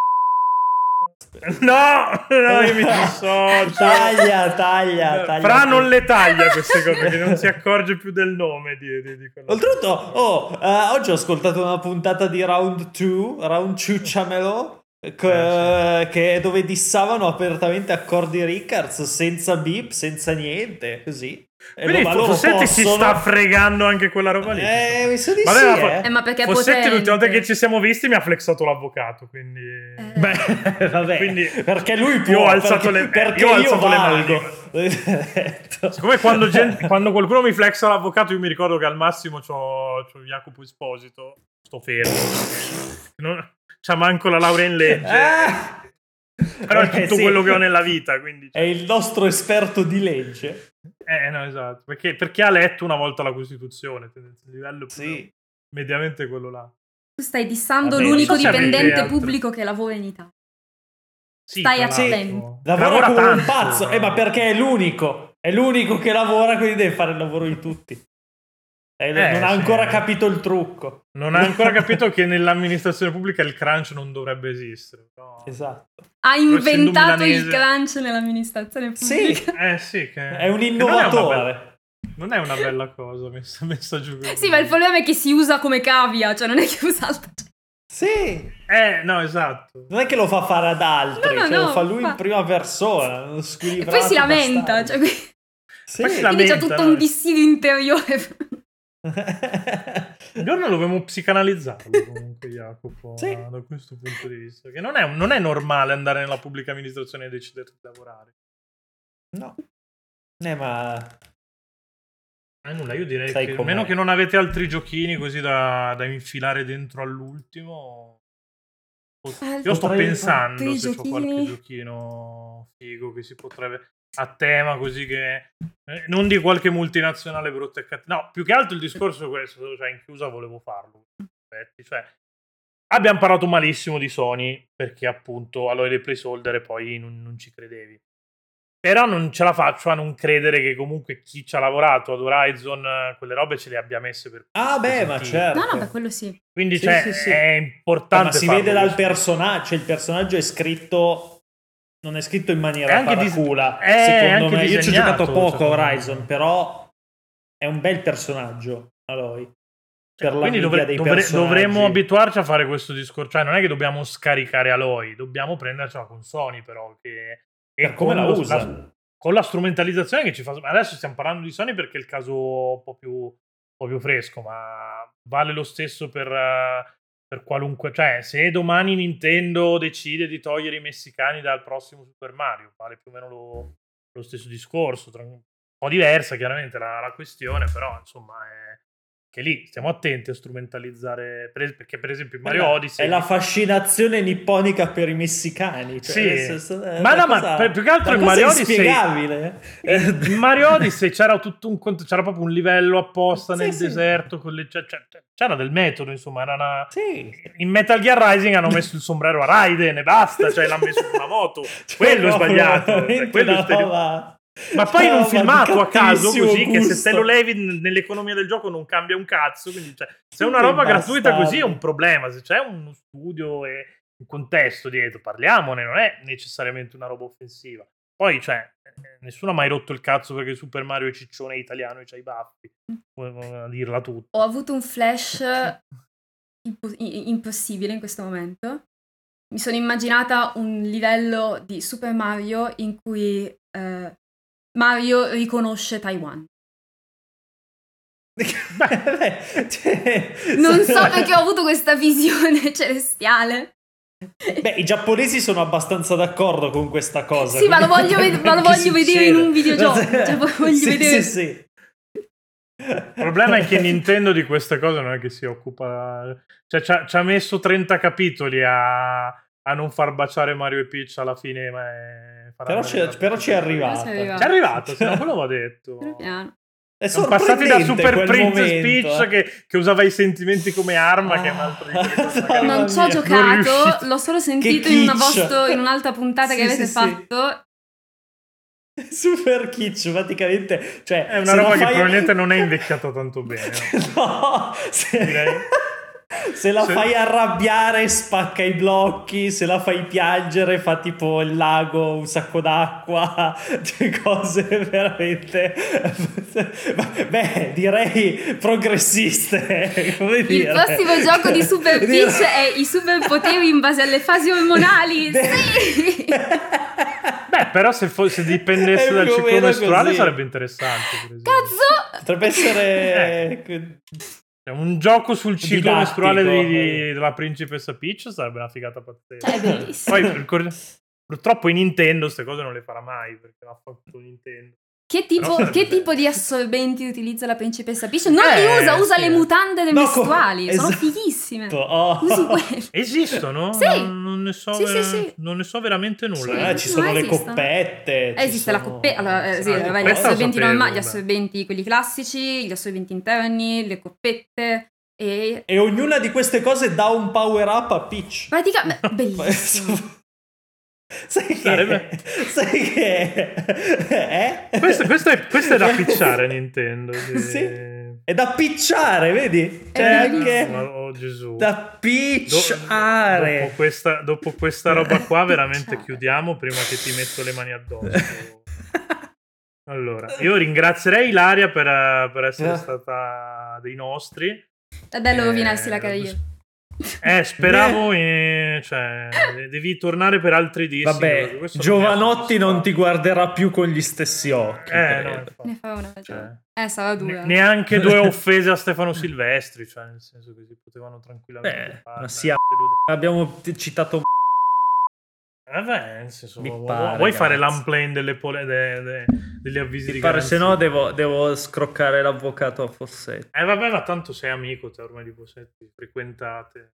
No, no, io mi dissocio. taglia, taglia, taglia. Fra non le taglia queste cose perché non si accorge più del nome di, di, di. Oltretutto, oh, eh, oggi ho ascoltato una puntata di Round 2, Round Ciucciamelo, che, Eh, che- dove dissavano apertamente accordi Rickards senza beep, senza niente, così. E Quindi lo- ma loro Fossetti si possono- sta fregando anche quella roba lì. Eh, mi sa di Vabbè, sì, fa- eh. Eh, ma perché Fossetti potente. l'ultima volta che ci siamo visti mi ha flexato l'avvocato, quindi... Eh. Beh, vabbè, Quindi- perché lui può, Io ho alzato perché, le- perché io ho io alzato le mani. Siccome quando, gen- quando qualcuno mi flexa l'avvocato io mi ricordo che al massimo c'ho, c'ho Jacopo Esposito, sto fermo. Non, c'ha manco la laurea in legge, Ah! però è Eh, tutto sì. quello che ho nella vita, quindi... È il nostro esperto di legge. Eh, no, esatto. Perché, perché ha letto una volta la Costituzione. Il livello Sì. mediamente quello là. Tu stai dissando Vabbè, l'unico so dipendente pubblico che lavora in Italia. Sì, Stai attento. l'altro. Lavora, come un tanto, pazzo. Eh, ma perché è l'unico. È l'unico che lavora, quindi deve fare il lavoro di tutti. Eh, Eh, non ha sì. ancora capito il trucco. Non ha ancora capito che nell'amministrazione pubblica il crunch non dovrebbe esistere. però- Esatto. Ha inventato il milanese- crunch nell'amministrazione Sì. pubblica. Eh sì, che... È un che non è una bella- innovatore. Non è una bella cosa messa, messa giù così. Sì, ma il problema è che si usa come cavia, cioè non è che usa altro. Sì. Eh, no, esatto. Non è che lo fa fare ad altri, No, no, cioè, lo no, fa lui fa- in prima persona. E poi si lamenta, bastardo. cioè, Sì. Poi si quindi c'è lamenta, tutto no? un dissidio interiore. Un giorno dovremmo psicanalizzarlo comunque, Jacopo, Sì. da questo punto di vista. Che non è, non è normale andare nella pubblica amministrazione e decidere di lavorare. no. Eh, ma Eh, nulla, io direi Sai che a com'è. meno che non avete altri giochini così da, da infilare dentro all'ultimo. Io sto pensando se c'ho qualche giochino figo che si potrebbe a tema così che eh, non di qualche multinazionale brutta e cattiva. No, più che altro il discorso è questo, cioè in chiusa volevo farlo. Cioè, abbiamo parlato malissimo di Sony perché appunto allora dei placeholder e poi non, non ci credevi. Però non ce la faccio a non credere che comunque chi ci ha lavorato ad Horizon quelle robe ce le abbia messe per Ah, beh, ma certo. No, no, per quello sì. Quindi sì, cioè, sì, sì. è importante. Ma si vede dal personaggio, cioè il personaggio è scritto non è scritto in maniera paracula, dis- secondo me. Io ci ho giocato poco Horizon, però è un bel personaggio, Aloy. Per cioè, Quindi dovre- dovre- dovremmo abituarci a fare questo discorso. Cioè, non è che dobbiamo scaricare Aloy, dobbiamo prendercela con Sony, però. Che e come la usa? La, con la strumentalizzazione che ci fa. Adesso stiamo parlando di Sony perché è il caso un po' più, un po più fresco, ma vale lo stesso per, per qualunque. Cioè, se domani Nintendo decide di togliere i messicani dal prossimo Super Mario, vale più o meno lo, lo stesso discorso. Un po' diversa, chiaramente, la, la questione, però insomma è che lì stiamo attenti a strumentalizzare perché per esempio in Mario Odyssey è la fascinazione nipponica per i messicani cioè sì. senso, ma no ma per, più che altro in Mario Odyssey in Mario Odyssey c'era tutto un c'era proprio un livello apposta nel sì, deserto sì. Le, cioè, c'era del metodo insomma era una... in Metal Gear Rising hanno messo il sombrero a Raiden e basta cioè l'ha messo su una moto cioè, quello è sbagliato cioè, quello è stereo... Ma poi in un filmato a caso così, gusto. che se te lo levi nell'economia del gioco non cambia un cazzo. Quindi, cioè, se è una roba gratuita così è un problema. Se c'è uno studio e un contesto dietro, parliamone, non è necessariamente una roba offensiva. Poi, cioè, eh, nessuno ha mai rotto il cazzo perché Super Mario è ciccione italiano e c'ha i baffi. A dirla tutta. Ho avuto un flash impo- impossibile in questo momento. Mi sono immaginata un livello di Super Mario in cui eh, Mario riconosce Taiwan. cioè, non so perché ho avuto questa visione celestiale. Beh, i giapponesi sono abbastanza d'accordo con questa cosa. Sì, ma lo voglio, ved- ma lo voglio vedere in un videogioco. Cioè, voglio sì, vedere. Sì, sì. Il problema è che Nintendo di queste cose non è che si occupa. Cioè, ci ha messo 30 capitoli a, a non far baciare Mario e Peach alla fine. Ma è... Però, c'è, però ci è arrivato. Ci è arrivato, se no quello va detto. È Sono passati da Super Princess Peach eh. che, che, usava i sentimenti come arma, ah. che è un altro di Non ci ho giocato, l'ho solo sentito in, vostro, in, un'altra puntata sì, che avete sì, fatto. Sì. Super kitsch, praticamente. Cioè, è una roba che probabilmente non è invecchiata tanto bene. no, se... direi. Se la se... fai arrabbiare spacca i blocchi, se la fai piangere fa tipo il lago, un sacco d'acqua, cioè cose veramente, beh direi progressiste. Come il dire. prossimo gioco di Super Peach è i superpoteri in base alle fasi ormonali. sì! Beh, però se, fosse, dipendesse dal ciclo mestruale sarebbe interessante. Cazzo! Potrebbe essere... Eh. Un gioco sul ciclo mestruale di, della principessa Peach sarebbe una figata pazzesca. Cioè, è bellissimo. Poi, purtroppo in Nintendo queste cose non le farà mai perché l'ha fatto Nintendo. Che tipo, che tipo, di assorbenti utilizza la principessa Peach? Non eh, li usa, usa sì. le mutande no, mestruali. Esatto. Sono fighissime. Oh. Esistono? Sì. Non, non, ne so, sì, ver- sì, non, ne so, veramente nulla. Eh, ci sono le esistono. coppette. Esiste sono... la coppetta. Allora, eh, sì, ah, vabbè, gli assorbenti normali, gli assorbenti quelli classici, gli assorbenti interni, le coppette. E... e ognuna di queste cose dà un power up a Peach. Praticamente, bellissimo. Sai che, Sarebbe... sai che eh? questo, questo, è, questo, è, da picciare Nintendo sì. sì. è da picciare vedi c'è anche oh, Gesù. da picciare Do, dopo, questa, dopo questa roba qua veramente chiudiamo prima che ti metto le mani addosso allora io ringrazierei Ilaria per, per essere eh. stata dei nostri è bello eh, rovinarsi la carriera eh, speravo, in, cioè, devi tornare per altri dischi. Vabbè, Giovanotti non ti guarderà più con gli stessi occhi. Eh, no, ne fa una cioè, Eh, sarà dura. neanche due offese a Stefano Silvestri, cioè, nel senso che si potevano tranquillamente Beh, fare. Sia... Abbiamo citato Vabbè, nel senso, Mi vuoi, pare, vuoi fare l'unplane delle, pole, de, de, degli avvisi Mi di pare, se no devo, devo, scroccare l'avvocato a Fossetti. Eh vabbè, ma tanto sei amico te ormai di Fossetti, frequentate.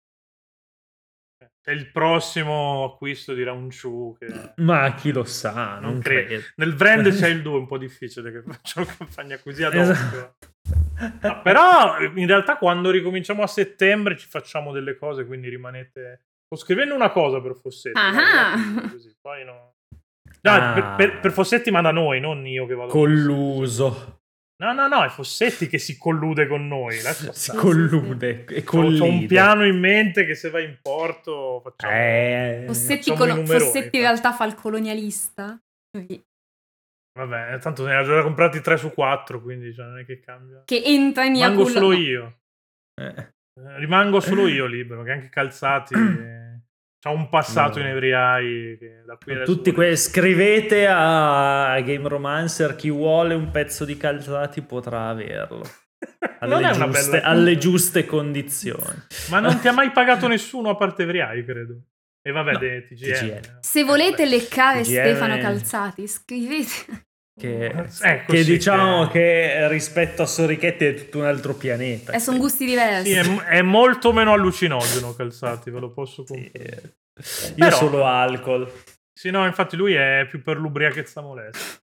È il prossimo acquisto di Raunchu. Che... Ma chi lo sa, non, non credo. credo. Nel brand c'è il 2, è un po' difficile che facciano campagna così ad. Esatto. No, però in realtà quando ricominciamo a settembre ci facciamo delle cose, quindi rimanete... Sto scrivendo una cosa per Fossetti. Ah. Così, poi no. No, ah. per, per, per, Fossetti ma da noi, non io che vado. Colluso. No, no, no, è Fossetti che si collude con noi. Si collude e collide. Ho un piano in mente che se va in porto facciamo... Eh, Fossetti, facciamo con... Fossetti in realtà fa il colonialista. Vabbè, tanto ne ha già comprati 3 su 4, quindi cioè, non è che cambia. Che entra in Rimango solo io. Eh. Eh. Rimango solo io libero, che anche calzati... C'ha un passato no. in Every da qui Tutti que- scrivete a Game Romancer chi vuole un pezzo di calzati potrà averlo. Alle, giuste, alle giuste, condizioni. Ma non ti ha mai pagato nessuno a parte Every credo. E vabbè, no, TGN. TGN. Se volete leccare TGN... Stefano Calzati, scrivete. Che, eh, che diciamo che... che... rispetto a Sorichetti è tutto un altro pianeta. E sono gusti diversi. Sì, è, è, molto meno allucinogeno Calzati, ve lo posso confermare. Sì. Io Però, solo alcol. Sì, no, infatti lui è più per l'ubriachezza molesta.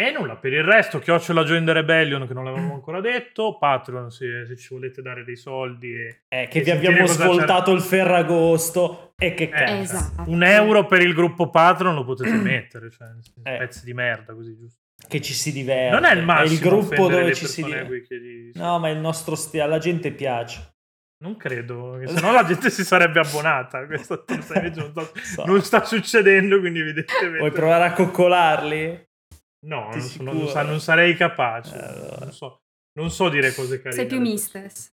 E nulla, per il resto, Chiocciola Join the Rebellion, che non l'avevamo ancora detto, Patreon, se, se ci volete dare dei soldi. E, eh, che vi abbiamo svoltato il Ferragosto e che eh, esatto. Un euro per il gruppo Patreon lo potete mettere, cioè, eh. pezzi di merda, così giusto. Che ci si diverte. Non è il massimo. È il gruppo dove ci si diverte. Chiedi... No, ma il nostro stile, alla gente piace. Non credo, se no la gente si sarebbe abbonata. Questo non sta, so. non sta succedendo, quindi evidentemente. Vuoi provare a coccolarli? No, non, sono, non, sa, non, sarei capace. Allora. Non, so, non, so, dire cose carine. Sei più mistress.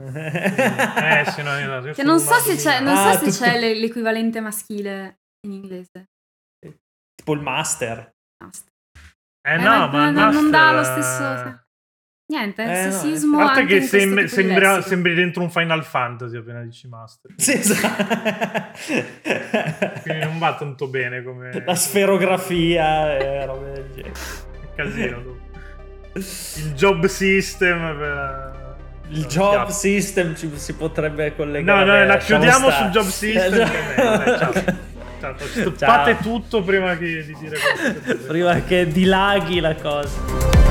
eh sì, no, no, cioè, non so se c'è, non ah, so se tutto... c'è l'equivalente maschile in inglese. Tipo il master. master. Eh, eh no, ma, ma non dà lo stesso... Niente, eh, sessismo. No, a parte che sembri, sembra, sembri, dentro un Final Fantasy appena dici Master. Sì, esatto. Quindi non va tanto bene come. La sferografia e robe del genere. Casino. Tu. Il job system per. Il no, job chiaro. system ci si potrebbe collegare. No, no, la chiudiamo sul job system. Eh, ciao. Ciao, stoppate tutto prima che, di dire questo. prima che dilaghi la cosa.